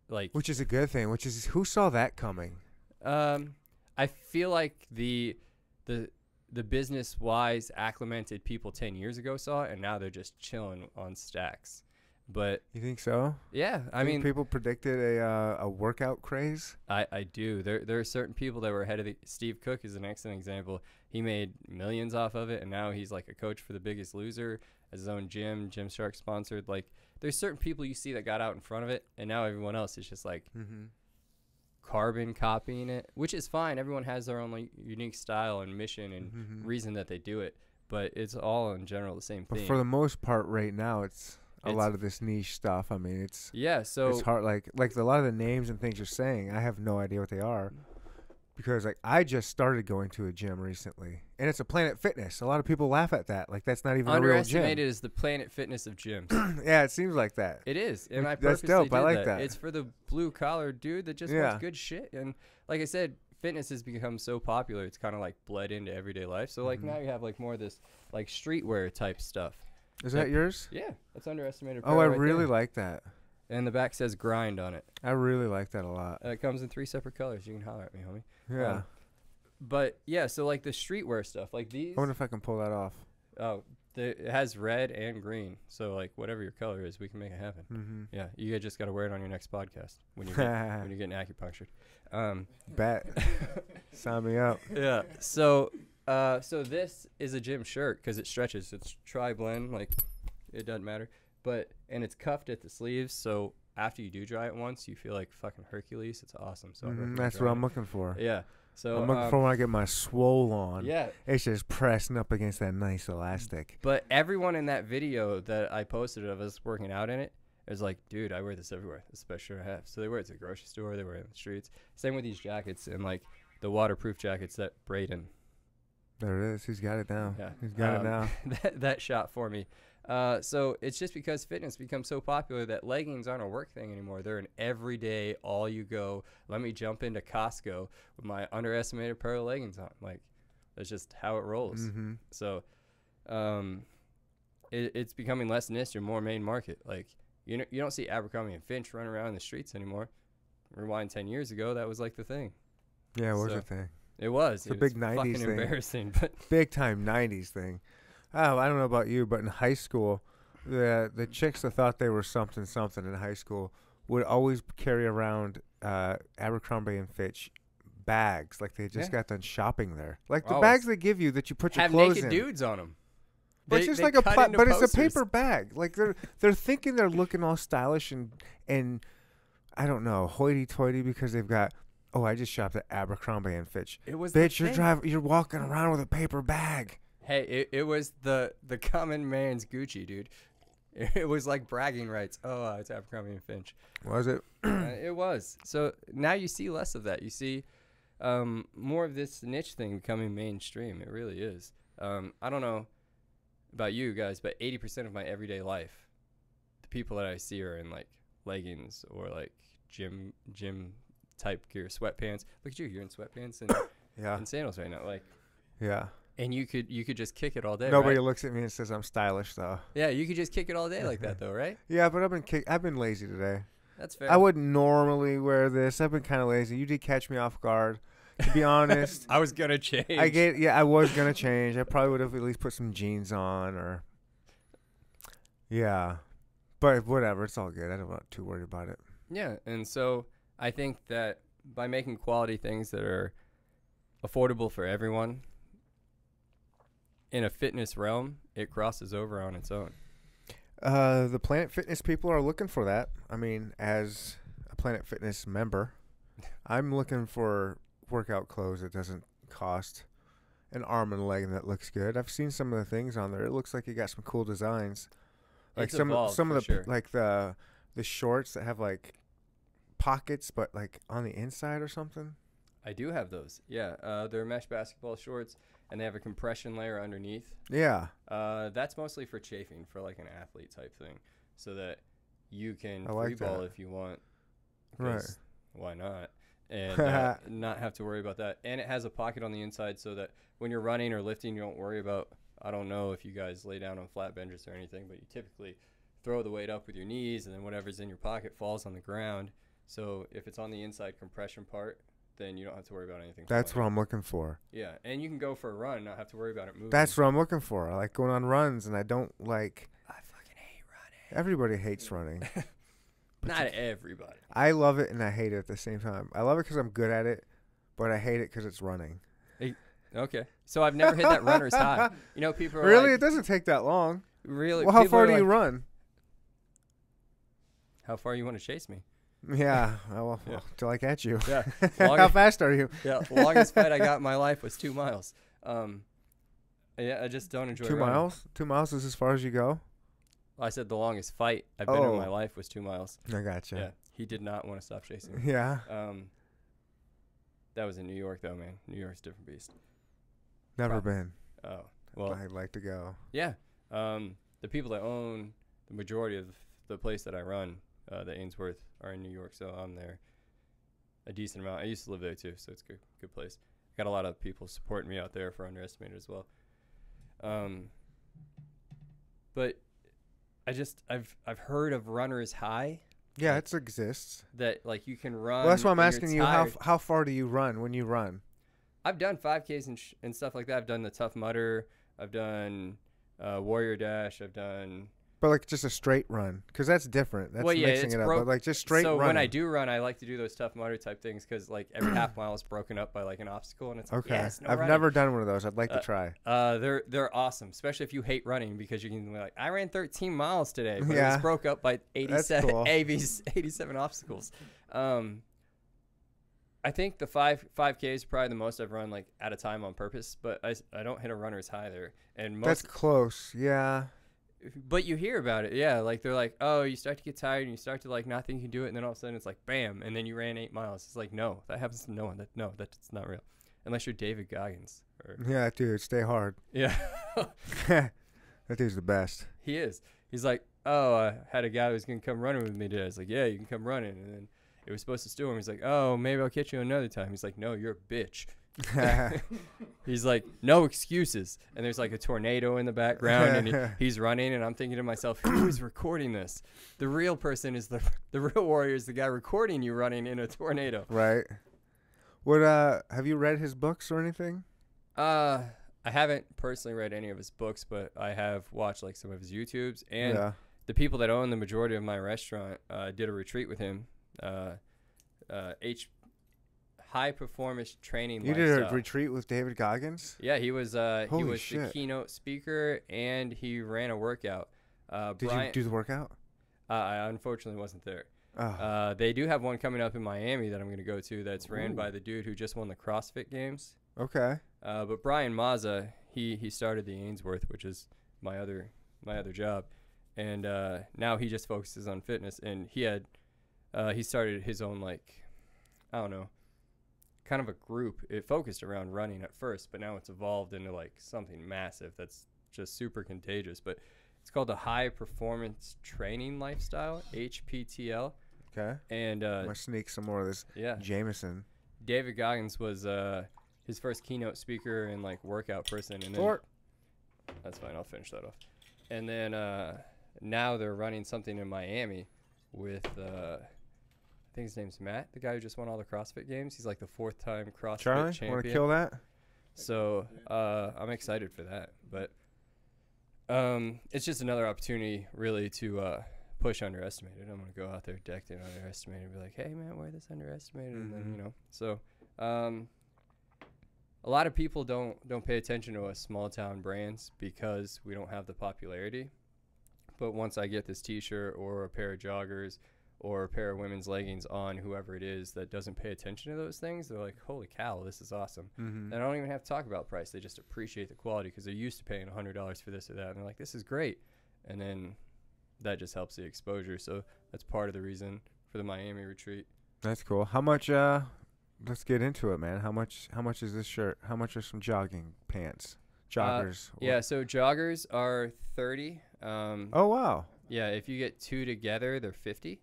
Like, which is a good thing. Which is who saw that coming? um, I feel like the the the business wise acclimated people 10 years ago saw it and now they're just chilling on stacks but You think so? yeah i Think mean people predicted a uh, a workout craze. I, I do there there are certain people that were ahead of the steve cook is an excellent example he made millions off of it and now he's like a coach for the biggest loser has his own gym gymshark sponsored like there's certain people you see that got out in front of it and now everyone else is just like Mm-hmm. carbon copying it which is fine everyone has their own like unique style and mission and Mhm. reason that they do it, but it's all in general the same thing. But thing. for the most part, right now, it's a It's- lot of this niche stuff. I mean, it's yeah, so it's hard. Like like a lot of the names and things you're saying, I have no idea what they are. Because like I just started going to a gym recently, and it's a Planet Fitness. A lot of people laugh at that, like that's not even a real gym. underestimated is the planet fitness of gyms. yeah, it seems like that. it is, and I That's purposely dope. I like that. that. It's for the blue collar dude that just Yeah. wants good shit. And like I said, fitness has become so popular; it's kind of like bled into everyday life. So like Mhm. now you have like more of this like streetwear type stuff. Is that yours? Yeah, that's underestimated. Oh, I apparel right really there. like that. And the back says grind on it. I really like that a lot. Uh, it comes in three separate colors. You can holler at me, homie. Yeah. Um, But yeah, so like the streetwear stuff, like these. I wonder if I can pull that off. Oh, the, it has red and green. So like whatever your color is, we can make it happen. Mm-hmm. Yeah, you just got to wear it on your next podcast when you get, when you're getting acupunctured. Um, Bet. Sign me up. yeah. So, uh, so this is a gym shirt because it stretches. It's tri blend, like it doesn't matter. But and it's cuffed at the sleeves, so after you do dry it once, you feel like fucking Hercules. It's awesome. So I Mhm, That's what drying I'm looking for. Yeah. So I'm looking um, for when I get my swole on. Yeah, It's just pressing up against that nice elastic. But everyone in that video that I posted of us working out in it is like, dude, I wear this everywhere. This is the best shirt I have. So they wear it to the grocery store. They wear it in the streets. Same with these jackets and like the waterproof jackets that Braden, There it is. He's got it now. Yeah. He's got Um, it now. that, that shot for me. Uh, so it's just because fitness becomes so popular that leggings aren't a work thing anymore. They're an everyday, all you go. Let me jump into Costco with my underestimated pair of leggings on. Like that's just how it rolls. Mm-hmm. So, um, it, it's becoming less niche and more main market. Like you know, you don't see Abercrombie and Fitch running around in the streets anymore. Rewind ten years ago, that was like the thing. Yeah, what was So- the thing? It was. It's a it was big 90s fucking thing. embarrassing, but Big time '90s thing. Oh, I don't know about you, but in high school, the the chicks that thought they were something something in high school would always carry around uh, Abercrombie and Fitch bags, like they just Yeah. got done shopping there, like the Oh, bags they give you that you put your have clothes naked in. dudes on them. But it's just like a, pla- but it's a paper bag. Like they're they're thinking they're looking all stylish and and I don't know, hoity-toity because they've got. Oh, I just shopped at Abercrombie and Fitch. It was Bitch, you're driving. You're walking around with a paper bag. Hey, it, it was the the common man's Gucci, dude. It was like bragging rights. Oh, uh, it's Abercrombie and Finch. Was it? Uh, it was. So now you see less of that. You see um, more of this niche thing becoming mainstream. It really is. Um, I don't know about you guys, but 80% of my everyday life, the people that I see are in like leggings or like gym gym type gear, sweatpants. Look at you, you're in sweatpants and, Yeah. and sandals right now. Like, Yeah. And you could you could just kick it all day. Nobody right? looks at me and says I'm stylish though. Yeah, you could just kick it all day like that though, right? Yeah, but I've been kick- I've been lazy today. That's fair. I wouldn't normally wear this. I've been kind of lazy. You did catch me off guard. To be honest, I was gonna change. I get yeah, I was gonna change. I probably would have at least put some jeans on or yeah, but whatever. It's all good. I don't not too worried about it. Yeah, and so I think that by making quality things that are affordable for everyone in a fitness realm, it crosses over on its own. Uh, the Planet Fitness people are looking for that. I mean, as a Planet Fitness member, I'm looking for workout clothes that doesn't cost an arm and a leg and that looks good. I've seen some of the things on there. It looks like you got some cool designs. Like It's some of some of the sure. like the the shorts that have like pockets but like on the inside or something. I do have those. Yeah, uh, they're mesh basketball shorts, and they have a compression layer underneath. Yeah. Uh, that's mostly for chafing, for like an athlete type thing, so that you can I like free ball that. if you want. Right. Why not? And uh, not have to worry about that. And it has a pocket on the inside, so that when you're running or lifting, you don't worry about. I don't know if you guys lay down on flat benches or anything, but you typically throw the weight up with your knees, and then whatever's in your pocket falls on the ground. So if it's on the inside compression part, then you don't have to worry about anything. That's what I'm looking for. yeah, and you can go for a run, and not have to worry about it moving. That's what I'm looking for. I like going on runs and I don't like I fucking hate running. everybody hates running. Not everybody. I love it and I hate it at the same time. I love it because I'm good at it, but I hate it because it's running. Okay, so I've never hit that runner's high. You know, people are Really, like, it doesn't take that long. really. Well, how far are do you run? How far you want to chase me? Yeah, oh, well, Yeah. well, till I catch you. Yeah, how fast are you? yeah. The longest fight I got in my life was two miles. Um, yeah, I just don't enjoy Two running. miles? Two miles is as far as you go. I said the longest fight I've been in Oh. my life was two miles. I gotcha. Yeah, he did not want to stop chasing me. Yeah. Um, that was in New York though, man. New York's a different beast. Never Prob- been. Oh, well, I'd like to go. Yeah. Um, the people that own the majority of the place that I run, uh, the Ainsworth, are in New York, so I'm there a decent amount. I used to live there too, so it's a good, good place. Got a lot of people supporting me out there for underestimated as well. Um, but I just I've I've heard of runners high Yeah, Like- it exists. that like you can run. Well, that's why I'm asking you how how far do you run when you run? I've done 5Ks and, sh- and stuff like that. I've done the Tough Mudder. I've done uh, Warrior Dash. I've done But like just a straight run, because that's different. That's Well, yeah, mixing it up. broke- But like just straight run. so running. when I do run, I like to do those tough mudder type things because like every half mile is broken up by like an obstacle, and it's like, Okay. yes, no I've running. never done one of those. I'd like Uh, to try. Uh, they're they're awesome, especially if you hate running because you can be like, I ran 13 miles today, but it Yeah. was broke up by 87 cool. 87 obstacles. Um, I think the five five K is probably the most I've run like at a time on purpose, but I, I don't hit a runner's high there, and most That's close. Yeah. But you hear about it, yeah. Like they're like, oh, you start to get tired and you start to like not think you can do it, and then all of a sudden it's like, bam, and then you ran eight miles. It's like, no, that happens to no one. That no, that's not real, unless you're David Goggins. Or, Yeah, dude, stay hard. yeah, that dude's the best. he is. He's like, oh, I had a guy who was gonna come running with me today. I was like, yeah, you can come running, and then it was supposed to storm. He's like, oh, maybe I'll catch you another time. He's like, no, you're a bitch. He's like, no excuses. And there's like a tornado in the background, and he, he's running. And I'm thinking to myself, who is recording this? The real person is the the real warrior is the guy recording you running in a tornado. right. What uh have you read his books or anything? Uh, I haven't personally read any of his books, but I have watched like some of his YouTubes. And yeah. the people that own the majority of my restaurant uh, did a retreat with him. Uh, uh, H high performance training. You did a retreat with David Goggins? Yeah, he was uh, he was the keynote speaker and he ran a workout. Uh, Did Brian, you do the workout? uh, I unfortunately wasn't there. Oh, Uh, they do have one coming up in Miami that I'm going to go to. That's ran Ooh. by the dude who just won the CrossFit Games. okay. Uh, but Brian Mazza, he he started the Ainsworth, which is my other my other job, and uh, now he just focuses on fitness. And he had uh, he started his own like I don't know, kind of a group. It focused around running at first, but now it's evolved into like something massive that's just super contagious. But it's called the High Performance Training Lifestyle (HPTL), Okay. and I'm uh, gonna sneak some more of this yeah, Jameson. David Goggins was uh, his first keynote speaker and like workout person, and then that's fine. I'll finish that off. And then uh, now they're running something in Miami with uh, I think his name's Matt, the guy who just won all the CrossFit games. He's like the fourth time CrossFit Charlie, want to kill that? So uh, I'm excited for that. But um, it's just another opportunity, really, to uh, push underestimated. I'm gonna go out there decked in underestimated, and be like, "Hey, man, wear this underestimated," and then Mhm. you know. So um, a lot of people don't don't pay attention to us small town brands because we don't have the popularity. But once I get this T-shirt or a pair of joggers or a pair of women's leggings on whoever it is that doesn't pay attention to those things, they're like, "Holy cow, this is awesome!" Mm-hmm. They don't even have to talk about price. They just appreciate the quality because they're used to paying hundred dollars for this or that, and they're like, "This is great," and then that just helps the exposure. So that's part of the reason for the Miami retreat. That's cool. How much? Uh, let's get into it, man. How much? How much is this shirt? How much are some jogging pants? Joggers. Uh, Yeah, so joggers are thirty. Um, Oh wow. Yeah, if you get two together, they're fifty.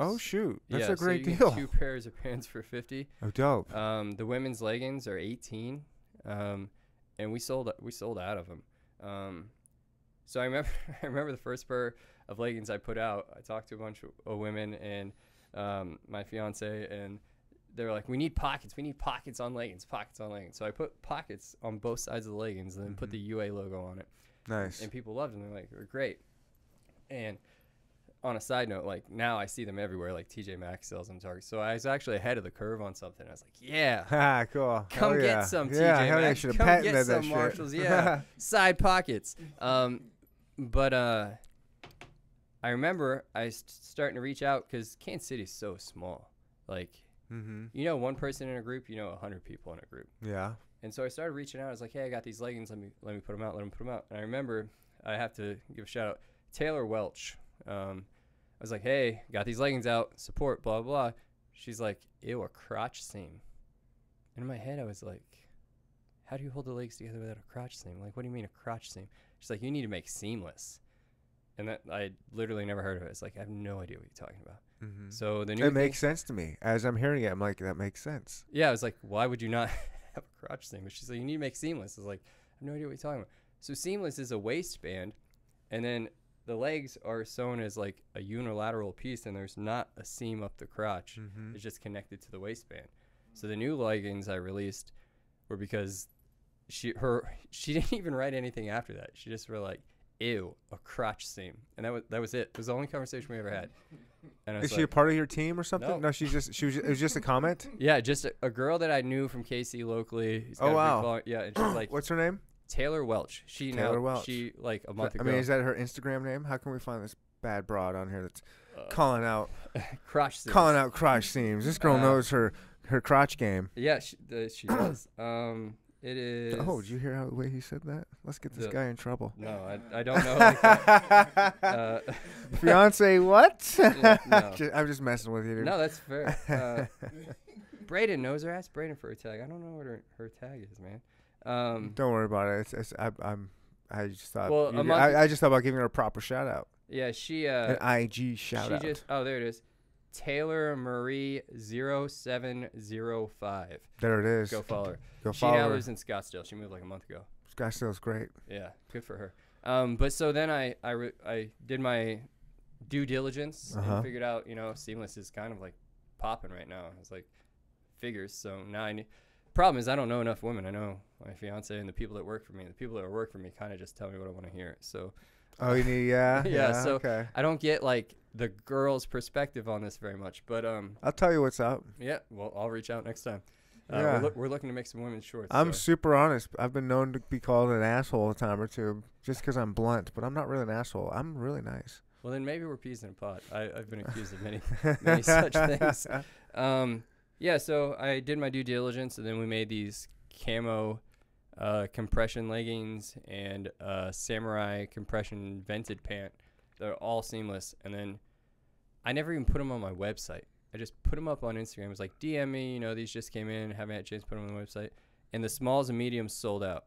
Oh shoot. That's yeah, a great so deal. Two pairs of pants for fifty. Oh dope. Um, the women's leggings are 18, um, and we sold we sold out of them. Um, so I remember I remember the first pair of leggings I put out. I talked to a bunch of, women and um, my fiance, and they were like, "We need pockets. We need pockets on leggings. Pockets on leggings." So I put pockets on both sides of the leggings, and then put Mhm. the UA logo on it nice. and people loved them. They're like, they're great. And on a side note, like now I see them everywhere. Like TJ Maxx sells them Target. So I was actually ahead of the curve on something. I was like, yeah, ah, cool. come Hell get yeah. some TJ yeah. Maxx. Should have Come get that some shit. Marshalls. Yeah, side pockets. Um, but uh, I remember I was starting to reach out because Kansas City's so small. Like mm-hmm. you know, one person in a group, you know, a hundred people in a group. Yeah. And so I started reaching out. I was like, "Hey, I got these leggings. Let me let me put them out. Let them put them out." And I remember I have to give a shout out Taylor Welch. Um, was like, "Hey, got these leggings out. Support." Blah blah. She's like, "Ew, a crotch seam." And in my head, I was like, "How do you hold the legs together without a crotch seam? Like, what do you mean a crotch seam?" She's like, "You need to make seamless." And that I literally never heard of it. It's like I have no idea what you're talking about. Mm-hmm. So the new it makes sense to me as I'm hearing it. I'm like, that makes sense. yeah, I was like, why would you not have a crotch seam? But she's like, you need to make seamless. I was like, I have no idea what you're talking about. So seamless is a waistband, and then the legs are sewn as like a unilateral piece, and there's not a seam up the crotch. Mm-hmm. It's just connected to the waistband. So the new leggings I released were because she her she didn't even write anything after that. She just were like, "Ew, a crotch seam," and that was that was it. It was the only conversation we ever had. And Is she a part of your team or something? No. No, she's just she was. It was just a comment. Yeah, just a, a girl that I knew from KC locally. who's got a Oh, wow. Yeah, and she's like What's her name? Taylor Welch. She Taylor now Welch. she like a month ago. I ago. mean, is that her Instagram name? How can we find this bad broad on here that's uh, calling out crotch seams. calling out crotch seams? This girl Uh, knows her her crotch game. Yeah, she, the, she does. Um, it is. Oh, did you hear how the way he said that? Let's get this The- guy in trouble. No, I, I don't know. like uh, Fiance, what? No. I'm just messing with you, dude. no, that's fair. Uh, Braden knows her. Ask Braden for her tag. I don't know what her, her tag is, man. Um, Don't worry about it. It's, it's, I, I'm. I just thought. Well, you- I, I just thought about giving her a proper shout out. yeah, she uh, An IG shout she out. just oh there it is. Taylor Marie 0705. there it is. Go follow her. Go she follow now her. lives in Scottsdale. She moved like a month ago. Scottsdale's great. Yeah, good for her. Um, but so then I I, re- I did my due diligence Uh-huh. and figured out you know seamless is kind of like popping right now. It's like figures. So now I need. Problem is I don't know enough women. I know my fiance and the people that work for me. The people that work for me kind of just tell me what I want to hear. So Oh, you need yeah. Yeah, so- okay. I don't get like the girl's perspective on this very much. But um, I'll tell you what's up. yeah. Well, I'll reach out next time. Uh, Yeah. we're, loo- we're looking to make some women's shorts. I'm so- super honest. I've been known to be called an asshole a time or two just because I'm blunt, but I'm not really an asshole. I'm really nice. Well, then maybe we're peas in a pod. I, I've been accused of many, many such things. Um, yeah, so I did my due diligence, and then we made these camo uh, compression leggings and uh, samurai compression vented pant. They're all seamless, and then I never even put them on my website. I just put them up on Instagram. It was like DM me, you know, these just came in, haven't had a chance to put them on the website, and the smalls and mediums sold out.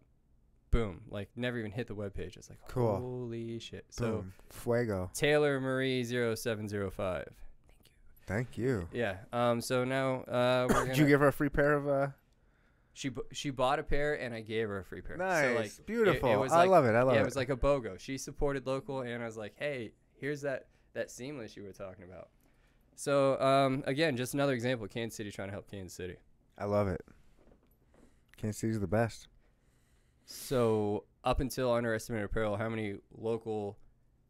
Boom! Like never even hit the webpage. It's like Cool. holy shit. So Fuego. Taylor Marie 0705. Thank you. Yeah. Um. So now uh, we're. Did you give her a free pair of uh? she bu- she bought a pair and I gave her a free pair. Nice, So like beautiful. It, was I like, love it. I love yeah, it. it was like a BOGO. She supported local, and I was like, hey, here's that that seamless you were talking about. So um, again, just another example. of Kansas City trying to help Kansas City. I love it. Kansas City's the best. So up until underestimated apparel, how many local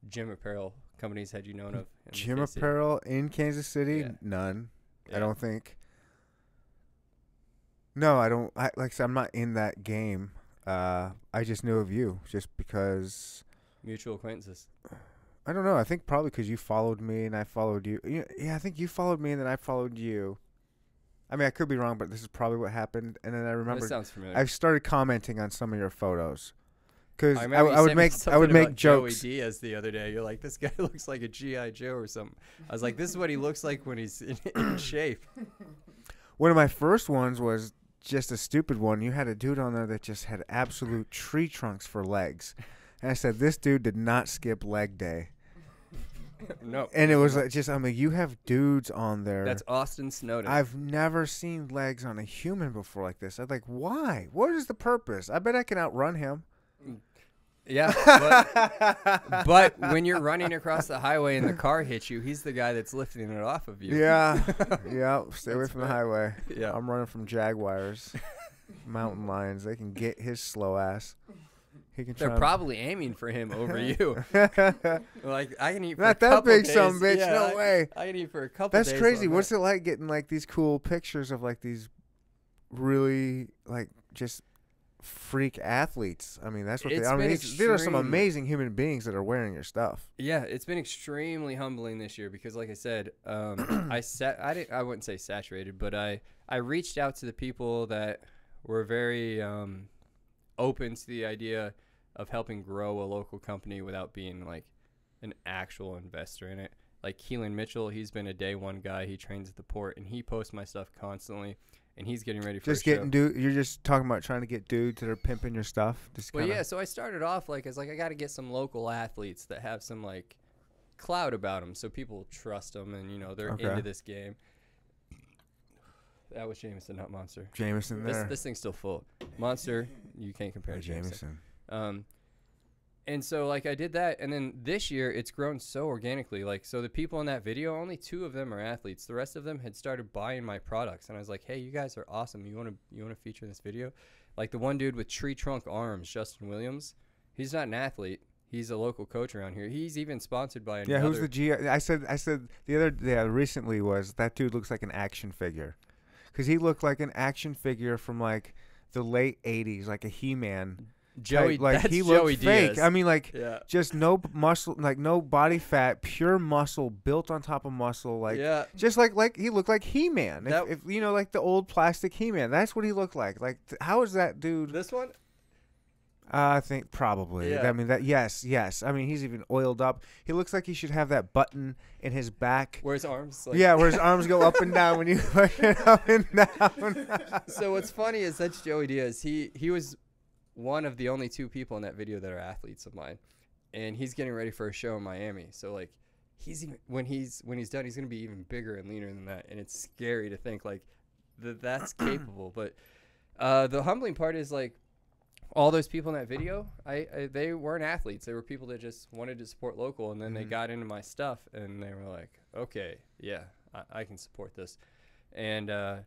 gym apparel companies had you known of? Gym Kansas City? apparel in Kansas City, Yeah. none. I don't think. No, I don't. I like I said, I'm not in that game. Uh, I just knew of you just because. mutual acquaintances. I don't know. I think probably because you followed me and I followed you. Yeah, yeah, I think you followed me and then I followed you. I mean, I could be wrong, but this is probably what happened. And then I remember This sounds familiar. I started commenting on some of your photos because I I, I would make I would make about Joey jokes. Diaz the other day. You're like, this guy looks like a GI Joe or something. I was like, this is what he looks like when he's in, in shape. One of my first ones was just a stupid one. You had a dude on there that just had absolute tree trunks for legs, and I said this dude did not skip leg day. no, And it was like just I'm like you have dudes on there. that's Austin Snowden. I've never seen legs on a human before like this. I'm like, why? What is the purpose? I bet I can outrun him. Yeah, but, but when you're running across the highway and the car hits you, he's the guy that's lifting it off of you. Yeah, yeah. Stay away from the highway. Yeah. I'm running from jaguars, mountain lions. They can get his slow ass. He can They're probably aiming for him over you. like I can eat for a Not that big, days. some bitch. Yeah, no I- way. I can eat for a couple. That's days crazy. What's that. it like getting like these cool pictures of like these really like just freak athletes? I mean, that's what It's they. I mean, these, these are some amazing human beings that are wearing your stuff. Yeah, it's been extremely humbling this year because, like I said, um, I sat. I didn't. I wouldn't say saturated, but I I reached out to the people that were very um, open to the idea of helping grow a local company without being like an actual investor in it. Like Keelan Mitchell, he's been a day one guy. He trains at the port, and he posts my stuff constantly. And he's getting ready for Just a show. getting dude. You're just talking about trying to get dudes that are pimping your stuff. Just Well, yeah. So I started off like as like I got to get some local athletes that have some like clout about them, so people trust them, and you know they're Okay. into this game. That was Jameson, not Monster. Jameson This there. this thing's still full. Monster, you can't compare Jameson. Jameson. Um, and so like I did that, and then this year it's grown so organically. Like so, the people in that video, only two of them are athletes. The rest of them had started buying my products, and I was like, "Hey, you guys are awesome. You want to you want to feature in this video?" Like the one dude with tree trunk arms, Justin Williams. He's not an athlete. He's a local coach around here. He's even sponsored by another. Yeah, who's the G? I said, I said the other, yeah, recently was that dude looks like an action figure, because he looked like an action figure from like the late '80s, like a He-Man. Joey? type. like that's he looked Joey fake. Diaz. I mean, like yeah, just no muscle, like no body fat, pure muscle built on top of muscle, like yeah. just like like he looked like He-Man. If, if you know, like the old plastic He-Man, that's what he looked like. Like, how is that dude? This one, Uh, I think probably. Yeah. I mean that. Yes, yes. I mean he's even oiled up. He looks like he should have that button in his back. where's arms? Like, yeah, where his arms go up and down when you push it up and down. so what's funny is that's Joey Diaz. He he was one of the only two people in that video that are athletes of mine, and he's getting ready for a show in Miami. So like, he's even when he's when he's done, he's gonna be even bigger and leaner than that, and it's scary to think like that that's capable. But uh, the humbling part is like all those people in that video, I, I they weren't athletes. They were people that just wanted to support local, and then they Mhm. got into my stuff, and they were like, okay, yeah, I, I can support this, and uh,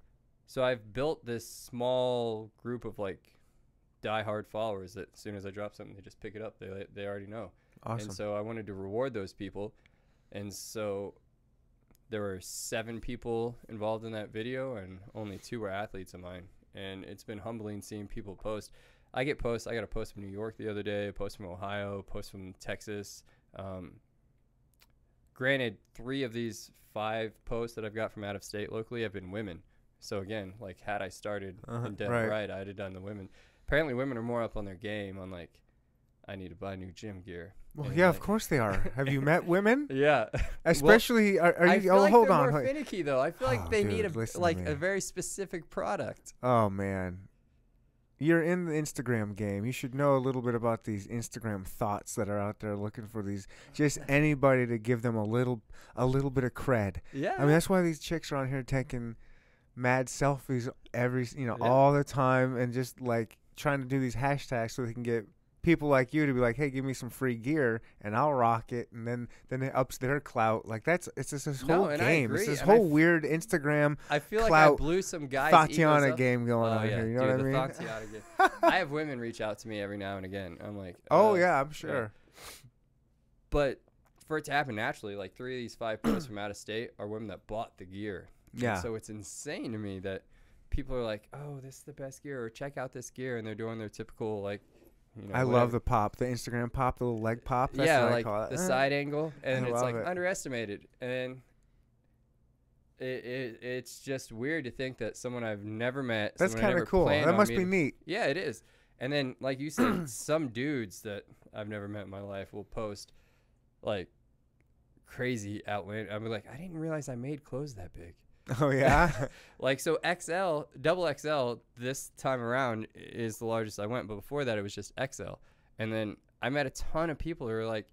so I've built this small group of like diehard followers that as soon as I drop something, they just pick it up. They they already know. awesome. And so I wanted to reward those people. And so there were seven people involved in that video, and only two were athletes of mine. And it's been humbling seeing people post. I get posts. I got a post from New York the other day, a post from Ohio, a post from Texas. Um, granted, three of these five posts that I've got from out of state locally have been women. So again, like had I started Uh-huh, in Dead right. Right, I'd have done the women. Apparently, women are more up on their game on like, I need to buy new gym gear. Well, And, yeah, of course they are. Have you met women? Yeah. Especially, are, are I you? Oh, like hold on. more finicky though. I feel like Oh, they need a like a very specific product. Oh man, you're in the Instagram game. You should know a little bit about these Instagram thoughts that are out there looking for these. Just anybody to give them a little, a little bit of cred. Yeah. I mean, that's why these chicks are on here taking mad selfies every, you know, Yeah. all the time, and just like trying to do these hashtags so they can get people like you to be like, hey, give me some free gear and I'll rock it, and then then it ups their clout. Like that's it's just this whole and I game. It's this and whole weird Instagram I feel like I clout blew some guys. Tatiana game going oh, on yeah, here. You know dude, what I mean? I have women reach out to me every now and again. I'm like, Oh uh, yeah, I'm sure. But for it to happen naturally, like three of these five posts from out of state are women that bought the gear. And Yeah. so it's insane to me that people are like, "Oh, this is the best gear," or "Check out this gear," and they're doing their typical like, you know. I love the pop, the Instagram pop, the little leg pop. That's yeah, what like I call it. the Eh. side angle, and I it's like it. underestimated, and it, it it's just weird to think that someone I've never met. That's kind of cool. That must be neat. Yeah, it is. And then, like you said, some dudes that I've never met in my life will post like crazy outland. I'm like, I didn't realize I made clothes that big. Oh yeah. Like so, XL, double XL this time around is the largest I went, but before that it was just XL. And then I met a ton of people who were like,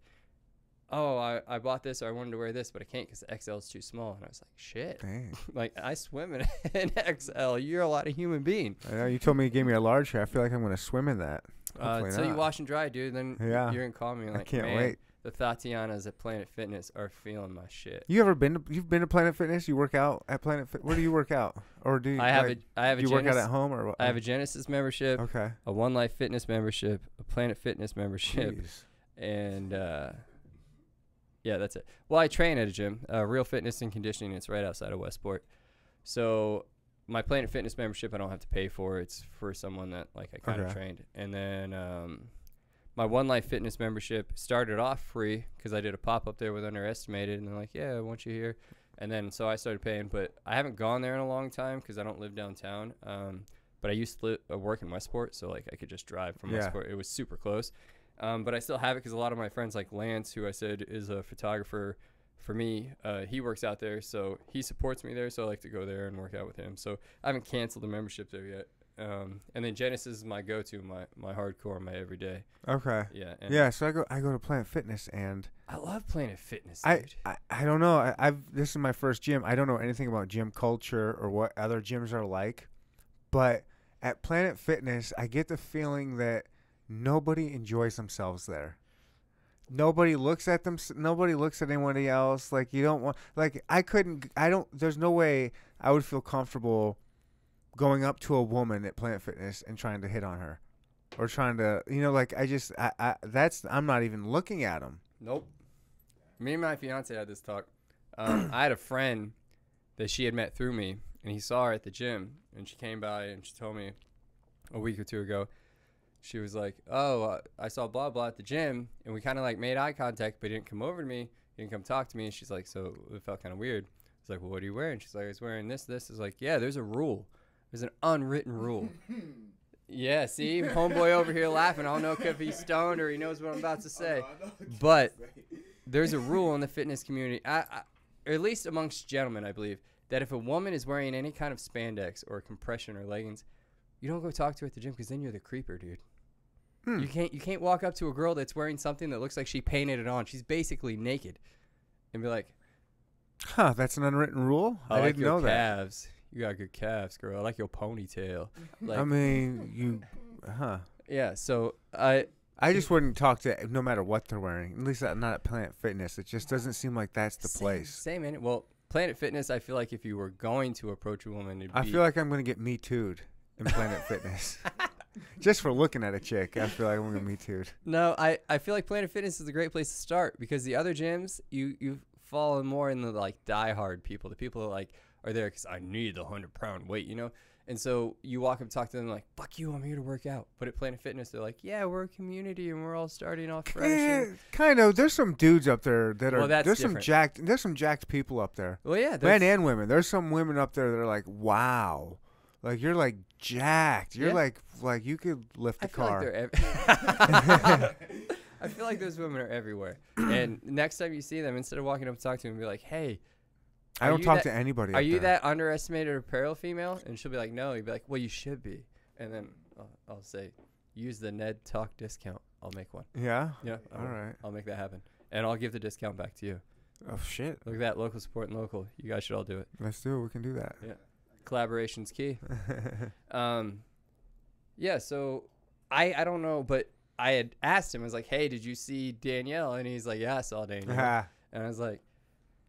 "Oh, I, I bought this or I wanted to wear this, but I can't because the XL is too small." And I was like, "Shit." Like I swim in an XL. You're a lot of human being. I know you told me you gave me a large here. I feel like I'm gonna swim in that. Uh, until you wash and dry, dude. Then Yeah. you're gonna call me like, I can't "Man, wait. The Tatianas at Planet Fitness are feeling my shit. You ever been? To, you've been to Planet Fitness? You work out at Planet Fit? Where do you work out? Or do you? I have like, a I have a you work out at home or what? I have a Genesis membership, Okay. a One Life Fitness membership, a Planet Fitness membership, Jeez. and uh, yeah, that's it. Well, I train at a gym, uh, Real Fitness and Conditioning. It's right outside of Westport. So my Planet Fitness membership, I don't have to pay for. It's for someone that like I kind of Okay. trained. And then um, my One Life Fitness membership started off free because I did a pop up there with Underestimated, and they're like, "Yeah, I want you here." And then so I started paying, but I haven't gone there in a long time because I don't live downtown. Um, but I used to li- uh, work in Westport, so like I could just drive from Yeah. Westport. It was super close. Um, but I still have it because a lot of my friends, like Lance, who I said is a photographer for me, uh, he works out there, so he supports me there. So I like to go there and work out with him. So I haven't canceled the membership there yet. Um, and then Genesis is my go-to, my my hardcore, my everyday. Okay. Yeah. Yeah. So I go. I go to Planet Fitness and I love Planet Fitness, I. I I don't know. I, I've this is my first gym. I don't know anything about gym culture or what other gyms are like, but at Planet Fitness, I get the feeling that nobody enjoys themselves there. Nobody looks at them. Nobody looks at anybody else. Like you don't want. Like I couldn't. I don't. There's no way I would feel comfortable going up to a woman at Planet Fitness and trying to hit on her, or trying to. You know, like I just. I. I that's. I'm not even looking at them. Nope. Me and my fiance had this talk. Um, I had a friend that she had met through me, and he saw her at the gym, and she came by and she told me a week or two ago. She was like, "Oh, uh, I saw blah blah at the gym, and we kind of like made eye contact, but he didn't come over to me. He didn't come talk to me." And she's like, "So it felt kind of weird." I was like, "Well, what are you wearing?" She's like, "I was wearing this, this." Is like, "Yeah, there's a rule. There's an unwritten rule." yeah, see, homeboy over here laughing. I don't know if he's stoned or he knows what I'm about to say, but there's a rule in the fitness community, I, I, or at least amongst gentlemen, I believe, that if a woman is wearing any kind of spandex or compression or leggings, you don't go talk to her at the gym because then you're the creeper, dude. Hmm. You can't you can't walk up to a girl that's wearing something that looks like she painted it on. She's basically naked, and be like, Huh, that's an unwritten rule? "I, I, like didn't your know that. Calves. You got good calves, girl. I like your ponytail." Mm-hmm. Like, I mean, you, huh. yeah. So I I just wouldn't talk to no matter what they're wearing. At least not at Planet Fitness. It just doesn't seem like that's the same, place. Same in it. Well, Planet Fitness. I feel like if you were going to approach a woman, it'd I be, feel like I'm gonna get me too'd in Planet Fitness. Just for looking at a chick, I feel like I'm gonna me too'd. No, I, I feel like Planet Fitness is a great place to start because the other gyms you you fall more in the like diehard people, the people that like are there because I need the hundred pound weight, you know. And so you walk up and talk to them like, "Fuck you, I'm here to work out." But at Planet Fitness, they're like, "Yeah, we're a community and we're all starting off fresh." And-" kind of. There's some dudes up there that are. Well, that's there's some jacked. There's some jacked people up there. Well, yeah, Men and women. There's some women up there that are like, wow, like you're like jacked. You're Yeah. like like you could lift a car. like. Ev- I feel like those women are everywhere. and next time you see them, instead of walking up and talking to them, be like, "Hey, I don't talk that- to anybody. are you there. that underestimated apparel female?" And she'll be like, "No." You'd be like, "Well, you should be." And then I'll, I'll say, "Use the Ned Talk discount. I'll make one. Yeah. Yeah, I'll, right. I'll make that happen, and I'll give the discount back to you. Oh shit. Look at that, local support and local. You guys should all do it. Let's do it. We can do that. Yeah. Collaboration's key." Um, yeah. So I I don't know, but I had asked him. I was like, "Hey, did you see Danielle?" And he's like, "Yeah, I saw Danielle." And I was like,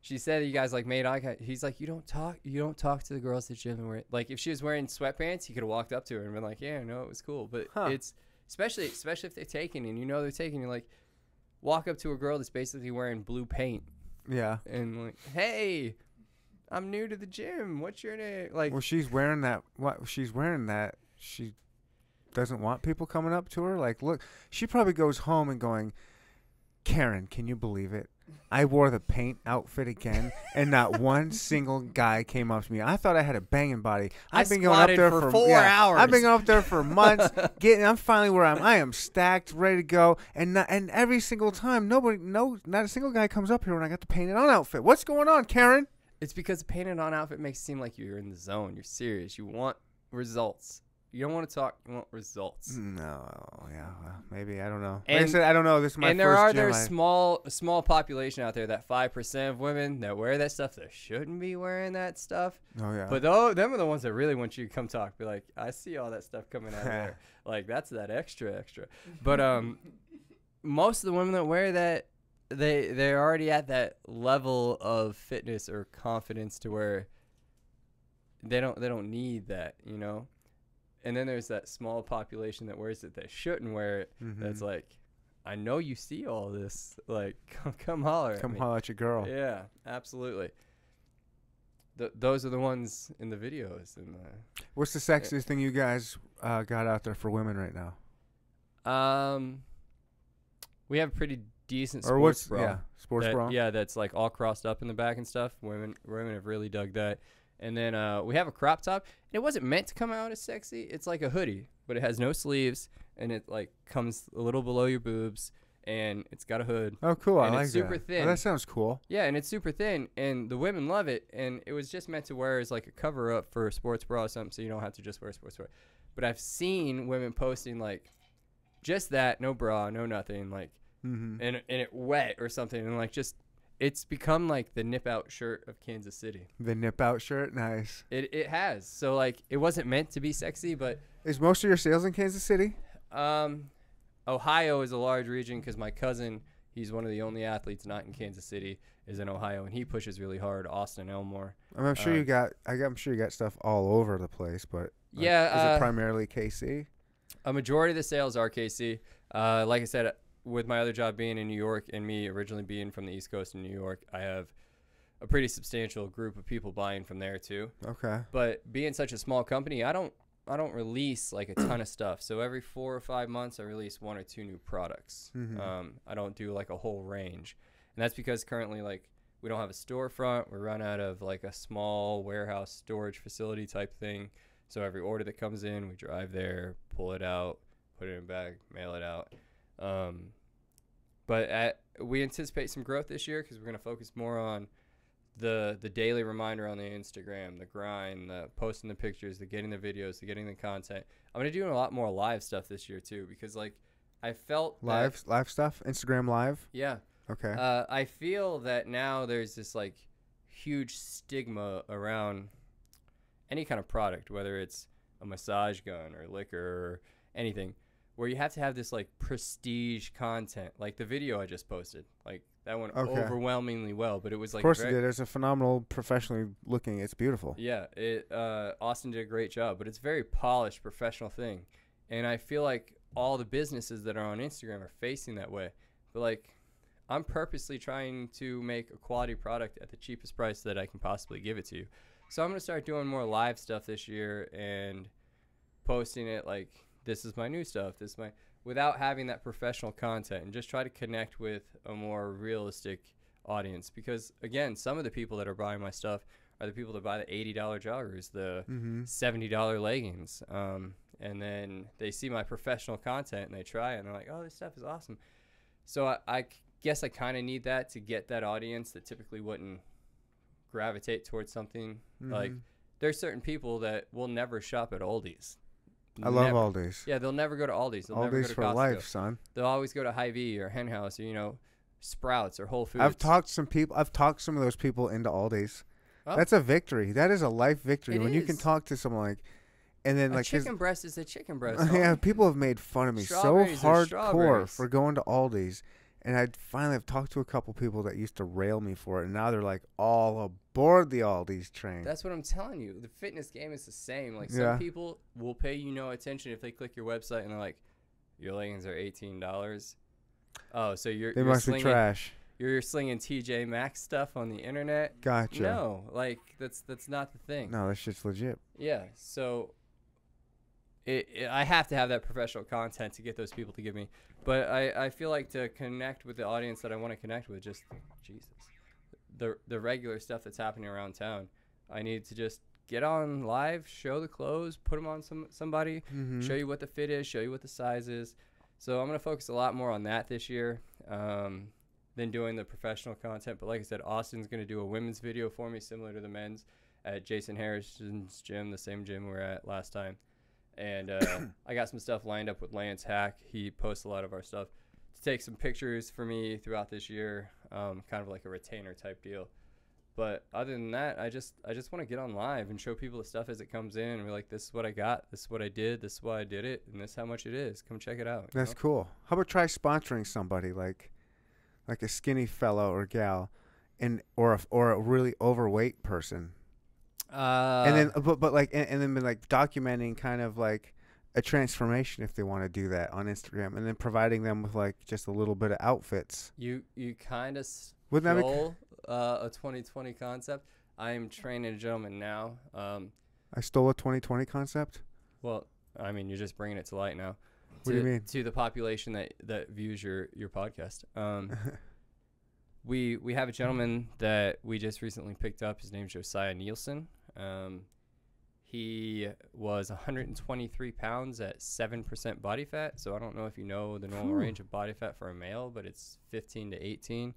"She said you guys like made eye contact." He's like, "You don't talk. You don't talk to the girls at the gym." And wear like if she was wearing sweatpants, he could have walked up to her and been like, "Yeah, no, it was cool." But Huh. it's especially especially if they're taking and you know they're taking. You're like, walk up to a girl that's basically wearing blue paint yeah. and like, "Hey." I'm new to the gym. What's your name? Like, Well, she's wearing that. What she's wearing that. She doesn't want people coming up to her. Like, look, she probably goes home and going, Karen, can you believe it? I wore the paint outfit again, and not one single guy came up to me. I thought I had a banging body. I I've been going up there for for, four yeah, hours. I've been going up there for months. getting, I'm finally where I'm. I am stacked, ready to go, and not, and every single time, nobody, no, not a single guy comes up here when I got the painted on outfit. What's going on, Karen? It's because the painted on outfit makes it seem like you're in the zone. You're serious. You want results. You don't want to talk. You want results. No, yeah, well, maybe I don't know. like I And- said, I don't know. This is my and there are there's small small population out there that five percent of women that wear that stuff that shouldn't be wearing that stuff. oh yeah, But though them are the ones that really want you to come talk. Be like, I see all that stuff coming out there. Like that's that extra extra. But um, most of the women that wear that they they're already at that level of fitness or confidence to where they don't they don't need that, you know. And then there's that small population that wears it that shouldn't wear it. That's Mhm. like, I know you see all this. Like, come come holler. at come me. holler at your girl. Yeah, absolutely. Th- those are the ones in the videos and the What's the sexiest thing you guys uh, got out there for women right now? Um, we have a pretty decent or sports what's bra. yeah, sports that- bra? Yeah, that's like all crossed up in the back and stuff. Women, women have really dug that. And then uh, we have a crop top. And it wasn't meant to come out as sexy. It's like a hoodie, but it has no sleeves and it like comes a little below your boobs and it's got a hood. Oh, cool. I And like it's super that. Oh, thin. that sounds cool. Yeah, and it's super thin, and the women love it. And it was just meant to wear as like a cover up for a sports bra or something, so you don't have to just wear a sports bra. But I've seen women posting like just that, no bra, no nothing, like Mm-hmm. and and it wet or something, and like just it's become like the nip out shirt of Kansas City. The nip out shirt, nice. It it has. So like it wasn't meant to be sexy, but Is most of your sales in Kansas City? um, Ohio is a large region because my cousin, he's one of the only athletes not in Kansas City, is in Ohio, and he pushes really hard. Austin Elmore. I I'm sure Uh, you got. I got- I'm sure you got stuff all over the place, but like, Yeah, is uh, it primarily KC? A majority of the sales are KC. Uh, like I said, with my other job being in New York and me originally being from the East Coast in New York, I have a pretty substantial group of people buying from there too. Okay. But being such a small company, I don't I don't release like a ton of stuff. So every four or five months, I release one or two new products. Mhm. Um, I don't do like a whole range, and that's because currently like we don't have a storefront. We run out of like a small warehouse storage facility type thing. So every order that comes in, we drive there, pull it out, put it in a bag, mail it out. Um, but at, we anticipate some growth this year because we're going to focus more on the the daily reminder on the Instagram, the grind, the posting the pictures, the getting the videos, the getting the content. I'm gonna do a lot more live stuff this year too because like I felt that- Live live stuff. Instagram live. yeah. Okay. Uh, I feel that now there's this like huge stigma around any kind of product, whether it's a massage gun or liquor or anything, where you have to have this like prestige content, like the video I just posted. Like that went Okay. overwhelmingly well, but it was like of course very- it did. It's a phenomenal, professionally looking. It's beautiful. yeah, it uh, Austin did a great job, but it's a very polished, professional thing, and I feel like all the businesses that are on Instagram are facing that way. But like, I'm purposely trying to make a quality product at the cheapest price that I can possibly give it to you. So I'm gonna start doing more live stuff this year and posting it like this is my new stuff. This is my without having that professional content and just try to connect with a more realistic audience because again, some of the people that are buying my stuff are the people that buy the eighty dollar joggers, the Mm-hmm. seventy dollar leggings, um, and then they see my professional content and they try it and they're like, "Oh, this stuff is awesome." So I guess I kind of need that to get that audience that typically wouldn't gravitate towards something like. Mhm. There's certain people that will never shop at Aldi's. I love Never. Aldi's. Yeah, they'll never go to Aldi's. They'll never go Aldi's to for Costco. life, son. They'll always go to Hy-Vee or Hen House or you know Sprouts or Whole Foods. I've talked some people. I've talked some of those people into Aldi's. Oh. That's a victory. That is a life victory It when you can talk to someone like, and then a like, chicken breast is a chicken breast. yeah, people have made fun of me so hardcore for going to Aldi's, and I finally have talked to a couple people that used to rail me for it, and now they're like all aboard the Aldi's train. That's what I'm telling you. The fitness game is the same. Like some Yeah. people will pay you no attention if they click your website and they're like, "Your leggings are eighteen dollars." Oh, so you're they you're must be trash. You're slinging TJ Maxx stuff on the internet. Gotcha. No, like that's that's not the thing. No, that shit's legit. Yeah, so it, it, I have to have that professional content to get those people to give me. But I, I feel like to connect with the audience that I want to connect with, just Jesus, the the regular stuff that's happening around town, I need to just get on live, show the clothes, put them on some somebody, Mm-hmm. show you what the fit is, show you what the size is. So I'm gonna focus a lot more on that this year um, than doing the professional content. But like I said, Austin's gonna do a women's video for me, similar to the men's, at Jason Harrison's gym, the same gym we were at last time. And uh, I got some stuff lined up with Lance Hack. He posts a lot of our stuff to take some pictures for me throughout this year, um, kind of like a retainer type deal. But other than that, I just I just want to get on live and show people the stuff as it comes in and be like, this is what I got, this is what I did, this is why I did it, and this is how much it is. Come check it out. That's know? cool. How about try sponsoring somebody like, like a skinny fellow or gal, and or a, or a really overweight person, Uh, and then but but like and, and then be like documenting kind of like a transformation if they want to do that on Instagram, and then providing them with like just a little bit of outfits. you you kind of Wouldn't that be? stole uh, a 2020 concept. I am training a gentleman now. Um, I stole a 2020 concept. well, I mean, you're just bringing it to light now. What do you to- mean? To the population that that views your your podcast. Um, we we have a gentleman that we just recently picked up. His name's Josiah Nielsen. Um, he was 123 pounds at seven percent body fat. So I don't know if you know the normal Phew. range of body fat for a male, but it's 15 to 18.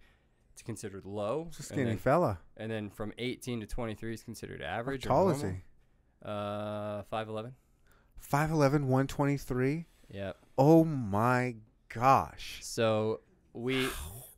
It's considered low. It's a and skinny then- fella. and then from 18 to 23 is considered How average. or tall is he? Uh, 5'11. 5'11", 123? Yep. Oh my gosh. So we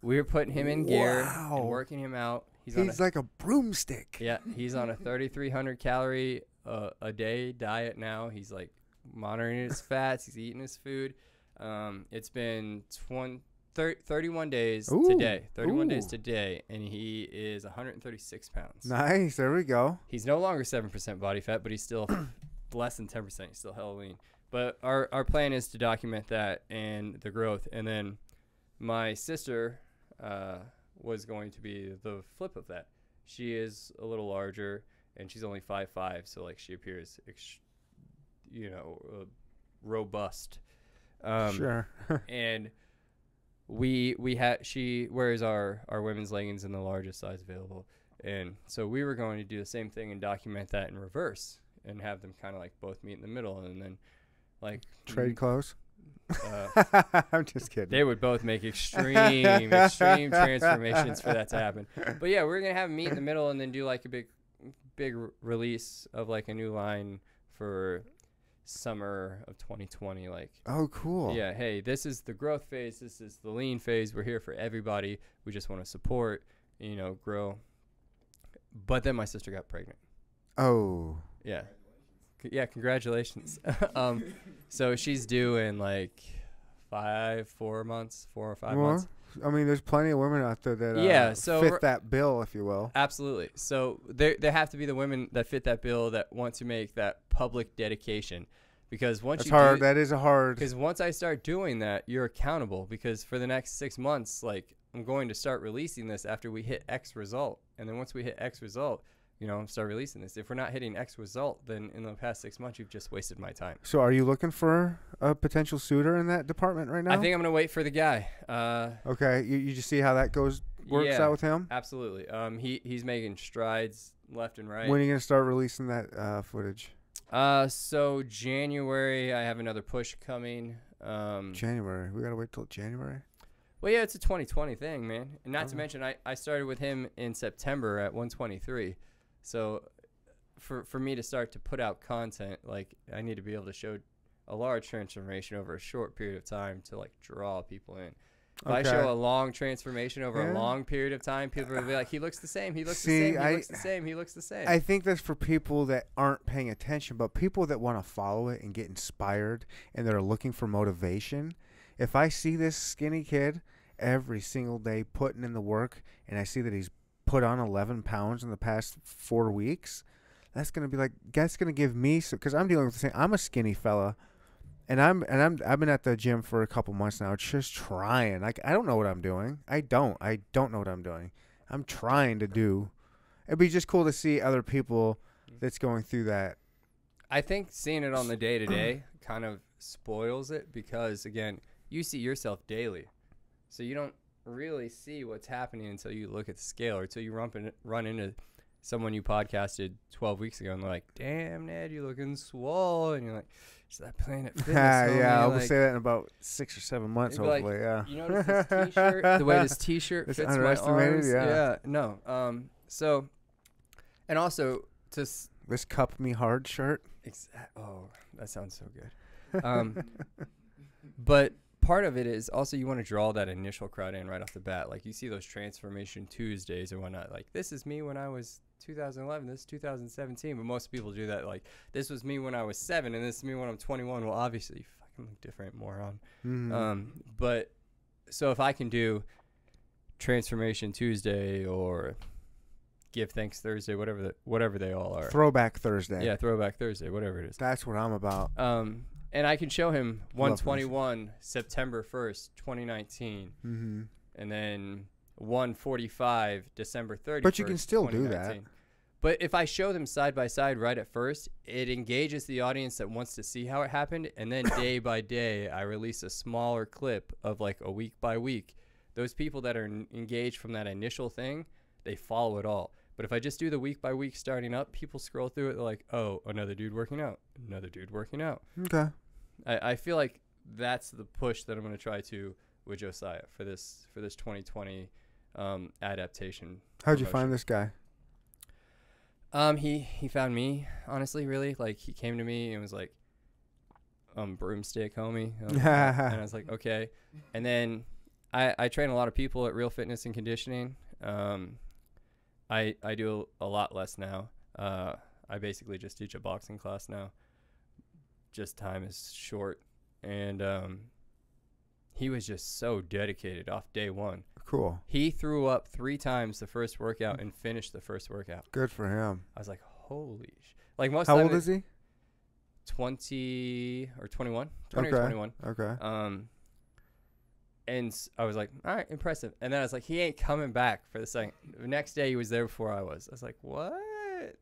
we were putting him in gear Wow. and working him out. He's, He's a, like a broomstick. yeah, he's on a 3,300 calorie uh, a day diet now. He's like monitoring his fats. He's eating his food. Um, it's been 20, thir- 31 days Ooh, today. 31 days today, and he is 136 pounds. Nice. There we go. He's no longer seven percent body fat, but he's still less than ten percent. He's still hella lean. But our our plan is to document that and the growth, and then my sister uh, was going to be the flip of that. She is a little larger, and she's only five five, so like she appears, ex- you know, uh, robust. Um, sure. and we we had she wears our our women's leggings in the largest size available and so we were going to do the same thing and document that in reverse and have them kind of like both meet in the middle and then like Trade clothes. uh, I'm just kidding. they would both make extreme extreme transformations for that to happen but yeah we're gonna have them meet in the middle and then do like a big big r- release of like a new line for summer of 2020 like oh, cool. yeah, hey, this is the growth phase. This is the lean phase. We're here for everybody. We just want to support, you know, grow. But then my sister got pregnant. Oh. Yeah. C- Yeah, congratulations. um, so she's due in like five, four months, four or five Well, months. I mean, there's plenty of women out there that uh, Yeah, so fit that bill, if you will. Absolutely. So there, there have to be the women that fit that bill that want to make that public dedication, because once That's you hard. do, that is a hard. Because once I start doing that, you're accountable. Because for the next six months, like I'm going to start releasing this after we hit X result, and then once we hit X result, you know, start releasing this. If we're not hitting X result, then in the past six months, you've just wasted my time. So, are you looking for a potential suitor in that department right now? I think I'm gonna wait for the guy. Uh, Okay, you, you just see how that goes works yeah, out with him. absolutely. Um, he he's making strides left and right. When are you gonna start releasing that uh, footage? Uh, so January, I have another push coming. Um, January. We gotta wait till January. well, yeah, it's a 2020 thing, man. And not to mention, I, I started with him in September at 123. So, for for me to start to put out content, like I need to be able to show a large transformation over a short period of time to like draw people in. If I show a long transformation over Yeah. a long period of time, people will be like, "He looks the same. He looks See, the same. He I- looks the same. He looks the same." I think that's for people that aren't paying attention, but people that want to follow it and get inspired and that are looking for motivation. If I see this skinny kid every single day putting in the work and I see that he's put on 11 pounds in the past four weeks, that's going to be like, that's going to give me, because I'm dealing with the same, I'm a skinny fella. And I'm and I'm I've been at the gym for a couple months now, just trying. Like I don't know what I'm doing. I don't. I don't know what I'm doing. I'm trying to do. It'd be just cool to see other people that's going through that. I think seeing it on the day to day kind of spoils it because again, you see yourself daily, so you don't really see what's happening until you look at the scale or until you run in, run into someone you podcasted 12 weeks ago and they're like, "Damn, Ned, you're looking swole," and you're like, "Is that Planet Fitness?" yeah. I'll like, say that in about six or seven months, It'd like, hopefully. yeah. You notice this T-shirt? the way this T-shirt It's fits my arms. yeah. no. Um. So, and also to s- this cup me hard shirt. Exa- oh, that sounds so good. Um, but part of it is also you want to draw that initial crowd in right off the bat. Like you see those transformation Tuesdays or whatnot. Like this is me when I was 2011. This is 2017. But most people do that. Like this was me when I was seven, and this is me when I'm 21. Well, obviously you fucking look different, moron. Mhm. Um, but so if I can do transformation Tuesday or give thanks Thursday, whatever the, whatever they all are. Throwback Thursday. Yeah, throwback Thursday, whatever it is. That's what I'm about. Um, and I can show him Love 121 September 1st, 2019, hmm and then 145 December 30th. But you can still do that. But if I show them side by side right at first, it engages the audience that wants to see how it happened, and then day by day, I release a smaller clip of like a week by week. Those people that are n- engaged from that initial thing, they follow it all. But if I just do the week by week starting up, people scroll through it. They're like, "Oh, another dude working out, another dude working out." Okay. I, I feel like that's the push that I'm going to try to with Josiah for this for this 2020 um, adaptation. How'd you find this guy? Um, he he found me honestly, really. Like he came to me and was like, "Um, broomstick, homie," Um, and I was like, "Okay." And then I I train a lot of people at Real Fitness and Conditioning. Um, I I do a lot less now. Uh, I basically just teach a boxing class now. Just time is short, and um, he was just so dedicated off day one. Cool. He threw up three times the first workout and finished the first workout. Good for him. I was like, holy sh-. Like most How old it- is he? 20 or 21. 20 Okay. or 21. Okay. Um, and I was like, all right, impressive. And then I was like, he ain't coming back for the second. The next day he was there before I was. I was like, what?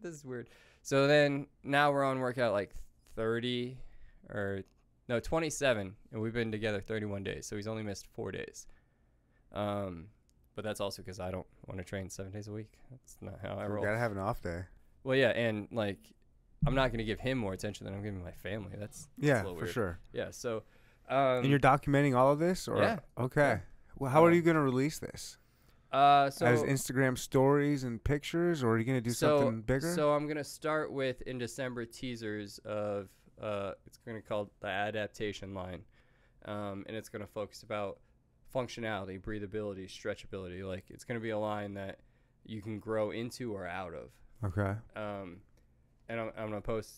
This is weird. So then now we're on workout like 30 or no, 27. And we've been together 31 days. So he's only missed four days. Um, but that's also because I don't want to train seven days a week. That's not how I You roll. gotta have an off day. Well, yeah, and like, I'm not gonna give him more attention than I'm giving my family. That's, that's Yeah, for weird. sure. Yeah. So, um, and you're documenting all of this, or yeah. okay. Yeah. Well, how are Um, you gonna release this? Uh, so As Instagram stories and pictures, or are you gonna do so, something bigger? So I'm gonna start with in December teasers of uh, it's gonna called the adaptation line, um, and it's gonna focus about functionality, breathability, stretchability. Like it's gonna be a line that you can grow into or out of. okay. um, and I'm, I'm gonna post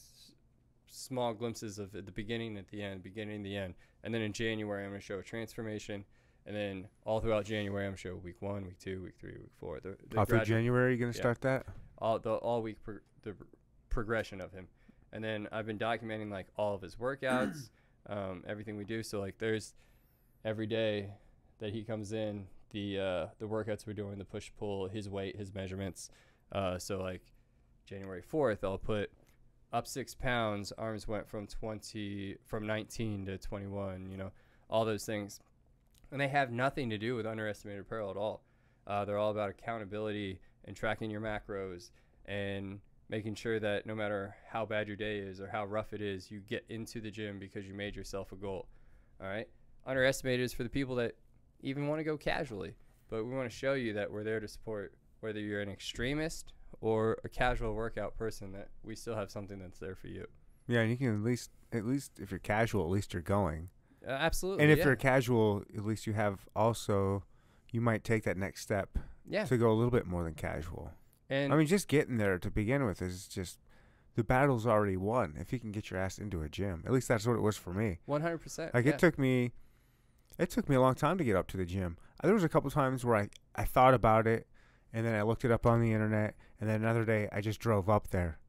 small glimpses of at the beginning, at the end, beginning, the end, and then in January I'm gonna show a transformation, and then all throughout January I'm gonna week one, week two, week three, week four. The, the All through January, you're gonna yeah. start that? all the all week pro- the pr- progression of him, and then I've been documenting like all of his workouts, um, everything we do. So like there's every day that he comes in, the uh, the workouts we're doing, the push pull, his weight, his measurements. Uh, so like January 4th, I'll put up six pounds. Arms went from 20, from 19 to 21. You know, all those things, and they have nothing to do with underestimated apparel at all. Uh, they're all about accountability and tracking your macros and making sure that no matter how bad your day is or how rough it is, you get into the gym because you made yourself a goal. All right. Underestimated is for the people that even want to go casually, but we want to show you that we're there to support whether you're an extremist or a casual workout person that we still have something that's there for you. Yeah, and you can at least at least if you're casual, at least you're going. Uh, absolutely. And if yeah. you're casual, at least you have also you might take that next step yeah. to go a little bit more than casual. And I mean, just getting there to begin with is just the battle's already won. If you can get your ass into a gym, at least that's what it was for me. 100%. Like yeah. it took me, it took me a long time to get up to the gym. Uh, There was a couple times where I I thought about it, and then I looked it up on the internet, and then another day I just drove up there.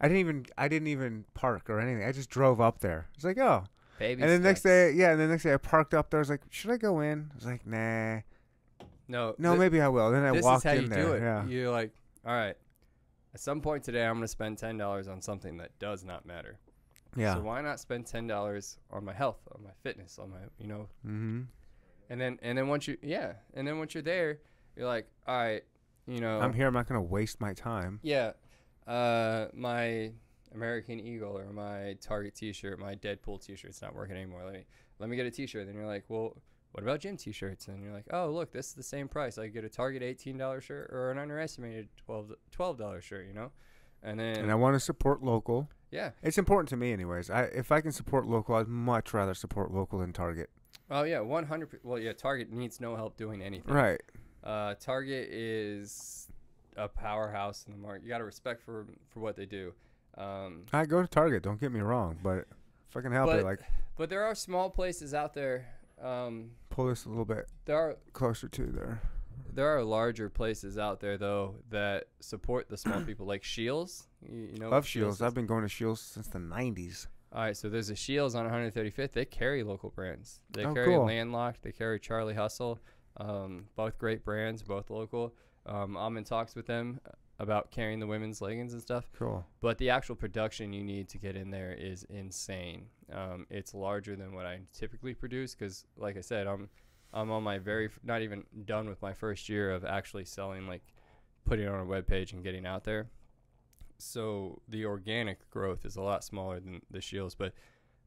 I didn't even I didn't even park or anything. I just drove up there. It's like oh, Baby and then the next day yeah, and the next day I parked up there. I was like, should I go in? I was like, nah, No. no, thi- maybe I will. Then I this walked is how in you there. do it. Yeah, You're like, all right. At some point today, I'm going to spend ten dollars on something that does not matter. yeah. So why not spend ten dollars on my health, on my fitness, on my, you know, mm-hmm. and then and then once you, yeah, and then once you're there, you're like, all right, you know, I'm here. I'm not gonna waste my time. yeah, uh, my American Eagle or my Target T-shirt, my Deadpool T-shirt's not working anymore. Let me let me get a T-shirt. Then you're like, well, what about gym T-shirts? And you're like, oh, look, this is the same price. I could get a Target eighteen dollar shirt or an underestimated twelve dollar shirt. You know, and then And I want to support local. yeah, It's important to me, anyways. I if I can support local, I'd much rather support local than Target. oh yeah, one hundred. Well, yeah, Target needs no help doing anything. Right. Uh, Target is a powerhouse in the market. You got to respect for for what they do. Um, I go to Target. Don't get me wrong, but can help But- it, like but there are small places out there. Um, pull this a little bit there are closer to there. there are larger places out there though that support the small people, like Shields. You, you know, Love Shields. I've been going to Shields since the '90s. All right, so there's a Shields on 135th. They carry local brands. They Oh, carry cool. Landlocked. They carry Charlie Hustle. Um, both great brands, both local. Um, I'm in talks with them about carrying the women's leggings and stuff. Cool. But the actual production you need to get in there is insane. Um, it's larger than what I typically produce because, like I said, I'm I'm on my very f- not even done with my first year of actually selling, like putting it on a web page and getting out there. So the organic growth is a lot smaller than the Shields, but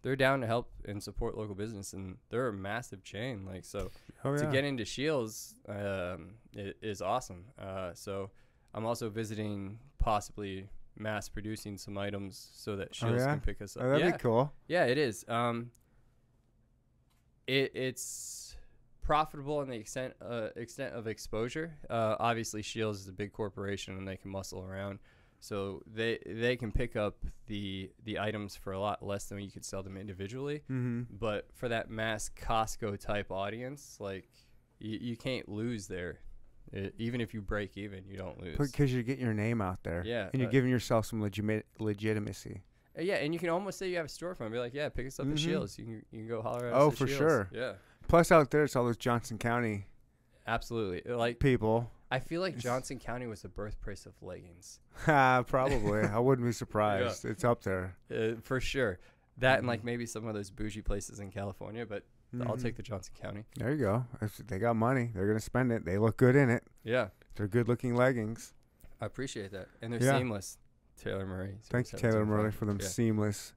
they're down to help and support local business, and they're a massive chain. Like so, Oh yeah. to get into Shields um, is awesome. Uh, so I'm also visiting possibly mass producing some items so that Shields yeah? can pick us up. oh, that'd yeah, be cool. yeah, it is. Um, it it's profitable in the extent uh, extent of exposure. Uh, obviously, Shields is a big corporation and they can muscle around, so they they can pick up the the items for a lot less than you could sell them individually. Mm-hmm. But for that mass Costco type audience, like you, you can't lose there. I even if you break even, you don't lose. Because you're getting your name out there. Yeah, And you're uh, giving yourself some legit legitimacy. Uh, yeah, and you can almost say you have a storefront. Be like, yeah, pick us up Mhm. at Shields. You can you can go holler at Oh, us. at for Shields. sure. Yeah, Plus, out there, it's all those Johnson County absolutely. Uh, Like people. I feel like Johnson County was the birthplace of leggings, Ha, Probably. I wouldn't be surprised. It's up there. uh, for sure. That and like Mhm. maybe some of those bougie places in California, but I'll Mhm. take the Johnson County. There you go. If they got money, they're gonna spend it. They look good in it. Yeah, They're good-looking leggings. I appreciate that, and they're Yeah. seamless. Taylor Murray. Thank you, Taylor 0725. Murray, for them Yeah. seamless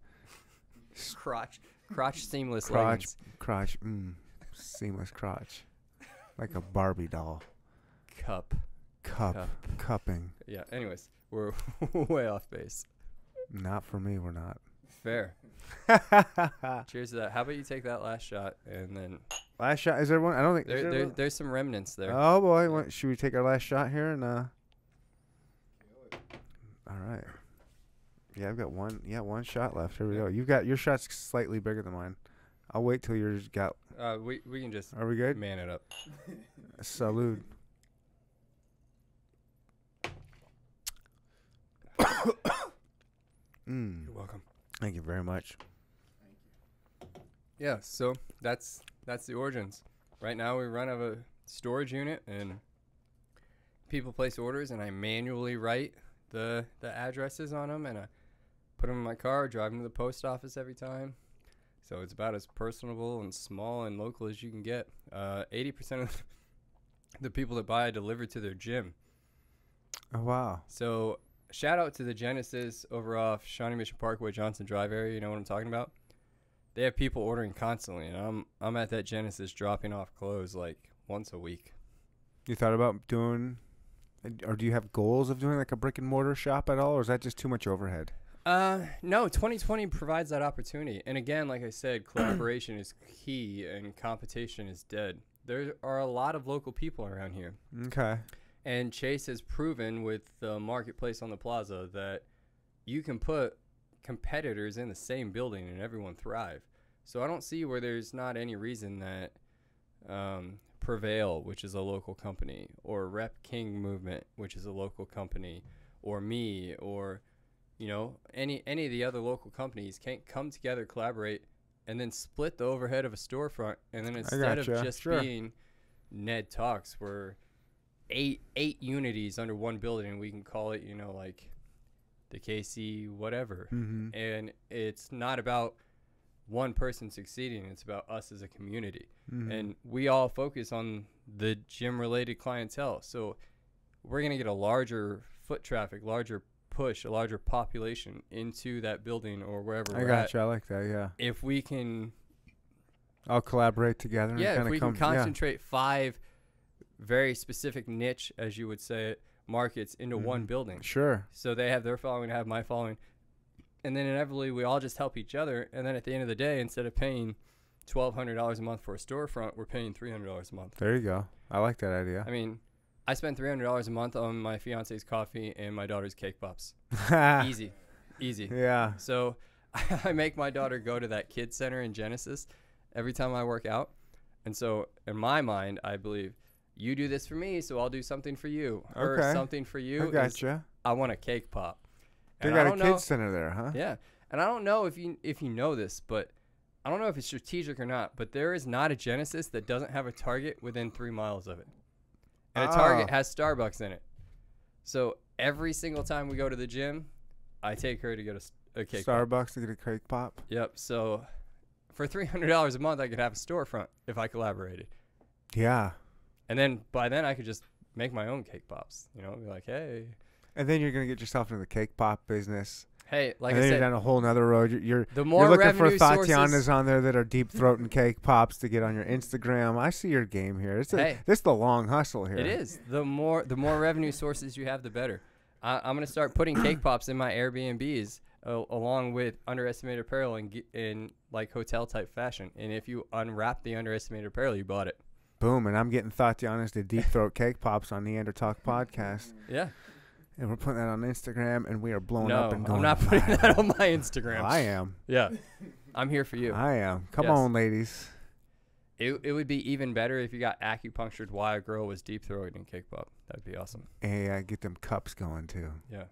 crotch crotch seamless Crotch. leggings. crotch. Mm, seamless crotch, like a Barbie doll. Cup. Cup, Cup. cupping. Yeah. Anyways, we're way off base. Not for me. We're not. Fair. Cheers to that. How about you take that last shot and then last shot. Is there one? I don't think. there, there there, there's some remnants there. Oh boy, what, should we take our last shot here and uh? All right. Yeah, I've got one. Yeah, one shot left. Here we go. You've got your shot's slightly bigger than mine. I'll wait till yours got. Uh, we we can just Are we good? man it up. Salute. mm, You're welcome. Thank you very much. Thank you. Yeah. So that's that's the origins. Right now we run out of a storage unit and people place orders and I manually write the the addresses on them, and I put them in my car, drive them to the post office every time. So it's about as personable and small and local as you can get. Uh, Eighty percent of the people that buy it deliver to their gym. Oh wow. So shout out to the Genesis over off Shawnee Mission Parkway, Johnson Drive area. You know what I'm talking about? They have people ordering constantly, and I'm I'm at that Genesis dropping off clothes like once a week. You thought about doing, or do you have goals of doing like a brick and mortar shop at all, or is that just too much overhead? Uh, no, 2020 provides that opportunity. And again, like I said, collaboration is key and competition is dead. There are a lot of local people around here. Okay. And Chase has proven with the marketplace on the plaza that you can put competitors in the same building and everyone thrive. So I don't see where there's not any reason that um, Prevail, which is a local company, or Rep King Movement, which is a local company, or me, or you know any any of the other local companies can't come together, collaborate, and then split the overhead of a storefront, and then instead of just Sure. being Ned Talks, we're eight eight unities under one building. We can call it, you know, like the KC whatever. Mm-hmm. And it's not about one person succeeding. It's about us as a community. Mm-hmm. And we all focus on the gym related clientele. So we're gonna get a larger foot traffic, larger push, a larger population into that building or wherever I got at. you. I like that. Yeah. If we can I'll collaborate together. and yeah, if we can concentrate five very specific niche, as you would say it, markets into one Mhm. building. Sure. So they have their following, I have my following. And then inevitably we all just help each other. And then at the end of the day, instead of paying twelve hundred dollars a month for a storefront, we're paying three hundred dollars a month. There you go. I like that idea. I mean, I spend three hundred dollars a month on my fiance's coffee and my daughter's cake pops. Easy. Easy. Yeah. So I make my daughter go to that kid center in Genesis every time I work out. And so in my mind, I believe you do this for me, so I'll do something for you. Or Okay. something for you. I gotcha. I want a cake pop. They got a kids know, center there, huh? Yeah. And I don't know if you if you know this, but I don't know if it's strategic or not, but there is not a Genesis that doesn't have a Target within three miles of it. And a Target Ah. has Starbucks in it. So every single time we go to the gym, I take her to get a, a cake pop. Starbucks to get a cake pop. Yep. So for three hundred dollars a month, I could have a storefront if I collaborated, Yeah. And then by then I could just make my own cake pops. You know, be like, hey, And then you're gonna get yourself into the cake pop business. hey, like and I then said, you're down a whole nother road. You're you're, the you're looking for Tatianas sources. on there that are deep throating cake pops to get on your Instagram. I see your game here. It's a, Hey. this is the long hustle here. It is the more the more revenue sources you have, the better. I, I'm gonna start putting cake pops in my Airbnbs uh, along with underestimated apparel in ge- in like hotel type fashion. And if you unwrap the underestimated apparel, you bought it. Boom, and I'm getting Tatianas to deep throat cake pops on Neanderthal podcast, Yeah. and we're putting that on Instagram, and we are blowing no, up and going. I'm not putting viral. that on my Instagram. I am. Yeah. I'm here for you. I am. Come Yes. on, ladies. It, it would be even better if you got acupunctured while a girl was deep throating cake pop. That'd be awesome. Hey, uh, get them cups going too. Yeah.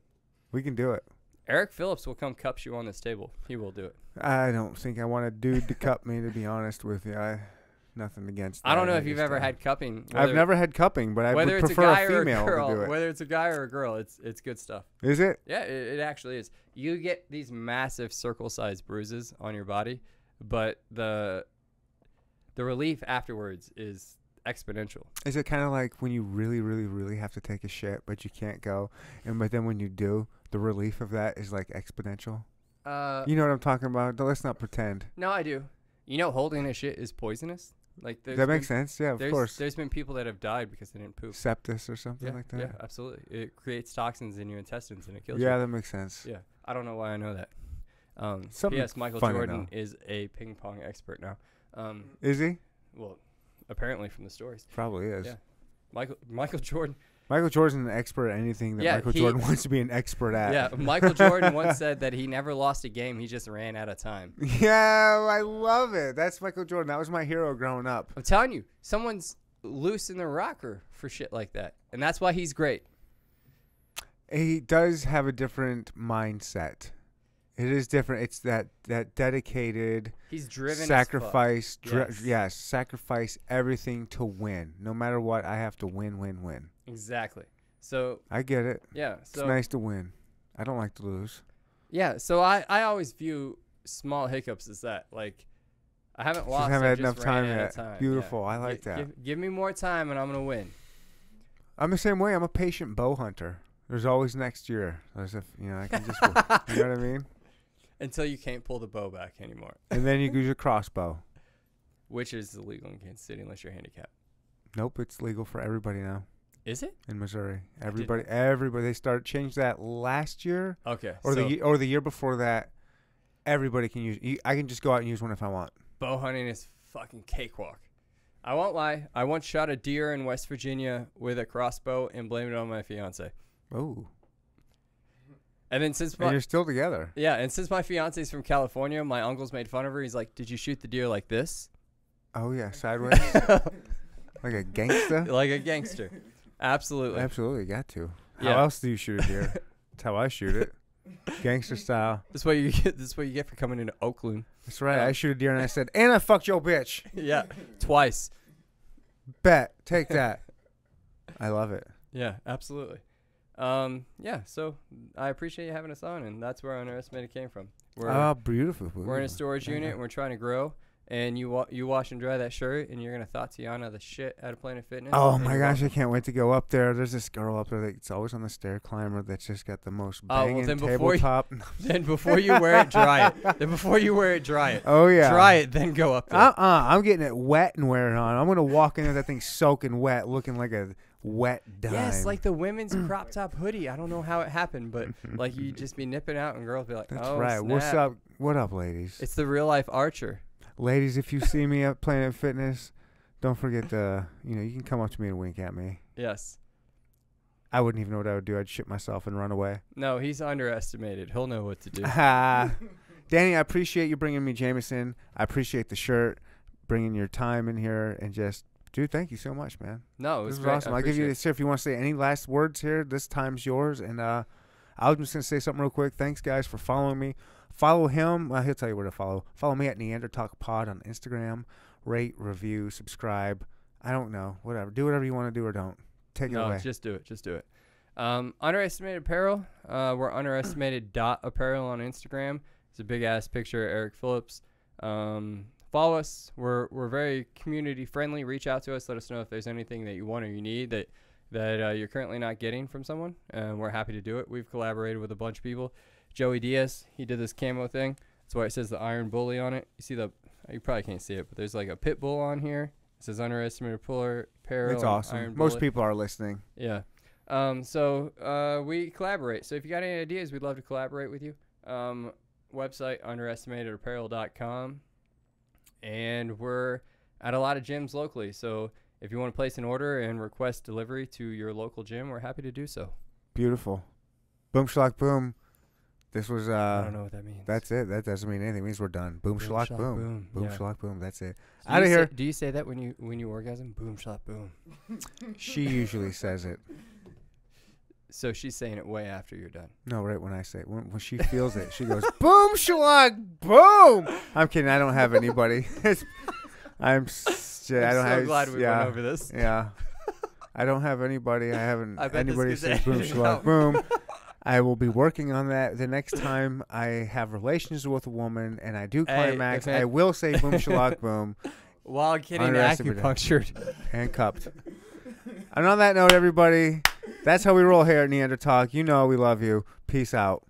We can do it. Eric Phillips will come cups you on this table. He will do it. I don't think I want a dude to cup me. To be honest with you, I nothing against. That. I don't know if you've ever had cupping. I've never had cupping, but I would whether it's a prefer guy a or a female girl, to do it. whether it's a guy or a girl, it's it's good stuff. Is it? Yeah, it, it actually is. You get these massive circle-sized bruises on your body, but the the relief afterwards is exponential. Is it kind of like when you really, really, really have to take a shit, but you can't go, and but then when you do, the relief of that is like exponential. Uh, You know what I'm talking about? Let's not pretend. no, I do. You know, holding a shit is poisonous. Like that been, makes sense. Yeah, of there's, course. There's been people that have died because they didn't poop. Septis or something Yeah, like that. yeah, absolutely. It creates toxins in your intestines and it kills you. Yeah, that makes sense. Yeah, I don't know why I know that. Um, Something P.S. Michael Jordan is a ping pong expert now. Um, Is he? well, apparently from the stories, Probably is. Yeah. Michael Michael Jordan. Michael Jordan's an expert at anything that Yeah, Michael he- Jordan wants to be an expert at. Yeah, Michael Jordan once said that he never lost a game; he just ran out of time. Yeah, I love it. That's Michael Jordan. That was my hero growing up. I'm telling you, someone's loose in the rocker for shit like that, and that's why he's great. He does have a different mindset. It is different. It's that that dedicated He's driven. sacrifice. Dri- Yes. yes, sacrifice everything to win. No matter what, I have to win, win, win. Exactly. So I get it. yeah, It's nice to win. I don't like to lose. yeah, so I I always view small hiccups as that. Like I haven't lost. haven't I had just enough time yet. time. Beautiful. Yeah. I like Gi- that. Give, give me more time and I'm gonna win. I'm the same way. I'm a patient bow hunter. There's always next year. As if you know, I can just, you know what I mean. Until you can't pull the bow back anymore, And then you use a crossbow. which is illegal in Kansas City unless you're handicapped. Nope, it's legal for everybody now Is it? in Missouri. Everybody, everybody. They started changed that last year Okay. or so the or the year before that. Everybody can use. I can just go out and use one if I want. bow hunting is fucking cakewalk. I won't lie. I once shot a deer in West Virginia with a crossbow and blamed it on my fiance. Oh, And then since and you're still together. yeah, and since my fiance's from California, my uncles made fun of her. He's like, "Did you shoot the deer like this?" Oh yeah, sideways, like a gangster. like a gangster. Absolutely. Absolutely, got to. How Yeah. else do you shoot a deer? That's how I shoot it, gangster style. This what you get. This what you get for coming into Oakland. That's right. I shoot a deer and I said, and I fucked your bitch. yeah, twice. Bet, take that. I love it. Yeah, absolutely. Um, yeah. So I appreciate you having us on, and that's where our underestimated came from. We're Oh, beautiful. we're in a storage unit, and we're trying to grow. And you wa- you wash and dry that shirt, and you're gonna Tatiana the shit out of Planet Fitness. Oh my gosh, I can't wait to go up there. There's this girl up there that's always on the stair climber that's just got the most Oh, well, banging then before you- tabletop. then before you wear it, dry it. Then before you wear it, dry it. oh yeah. Dry it, then go up there. Uh uh I'm getting it wet and wearing it on. I'm gonna walk in there, that thing soaking wet, looking like a wet dime. Yes, like the women's crop top hoodie. I don't know how it happened, but like you just be nipping out, and girls be like, That's "Oh, right. What's snap." up? What up, ladies? It's the real life Archer. Ladies, if you see me at Planet Fitness, don't forget to, you know, you can come up to me and wink at me. Yes. I wouldn't even know what I would do. I'd shit myself and run away. No, he's underestimated. He'll know what to do. Danny, I appreciate you bringing me Jameson. I appreciate the shirt, bringing your time in here, and just, dude, thank you so much, man. No, it This was awesome. I I'll give you this here if you want to say any last words here. This time's yours. And uh, I was just gonna say something real quick. Thanks, guys, for following me. Follow him. Well, he'll tell you where to follow. Follow me at Neanderthal Pod on Instagram. Rate, review, subscribe. I don't know. Whatever. Do whatever you want to do or don't. Take it no, away. just do it. Just do it. Um, underestimated apparel. Uh, we're underestimated dot apparel on Instagram. It's a big ass picture of Eric Phillips. Um, follow us. We're we're very community friendly. Reach out to us. Let us know if there's anything that you want or you need that that uh, you're currently not getting from someone. And we're happy to do it. We've collaborated with a bunch of people. Joey Diaz, he did this camo thing. That's why it says the Iron Bully on it. You see the you probably can't see it, but there's like a pit bull on here. It says underestimated puller apparel. it's awesome. Most people are listening. Yeah. Um, so uh, we collaborate. So if you got any ideas, we'd love to collaborate with you. Um, website underestimatedapparel.com. And we're at a lot of gyms locally. So if you want to place an order and request delivery to your local gym, we're happy to do so. Beautiful. Boom schlock boom. This was Uh, I don't know what that means. That's it. That doesn't mean anything. It means we're done. Boom, Boom, schlock schlock, boom. boom. Boom Yeah. schlock boom. That's it. Out of you say- here. do you say that when you when you orgasm? Boom, shot, boom. She usually says it. So she's saying it way after you're done. No, right when I say it. When, when she feels it, she goes, boom, schlock, boom. I'm kidding. I don't have anybody. It's, I'm, s- I I'm don't so have. glad we yeah, went over this. Yeah. I don't have anybody. I haven't. I bet anybody says boom, edited schlock, boom. I will be working on that the next time I have relations with a woman and I do climax. it- I will say boom, schlock, boom, While getting acupunctured. and cupped. and on that note, everybody, that's how we roll here at Neanderthal. You know we love you. Peace out.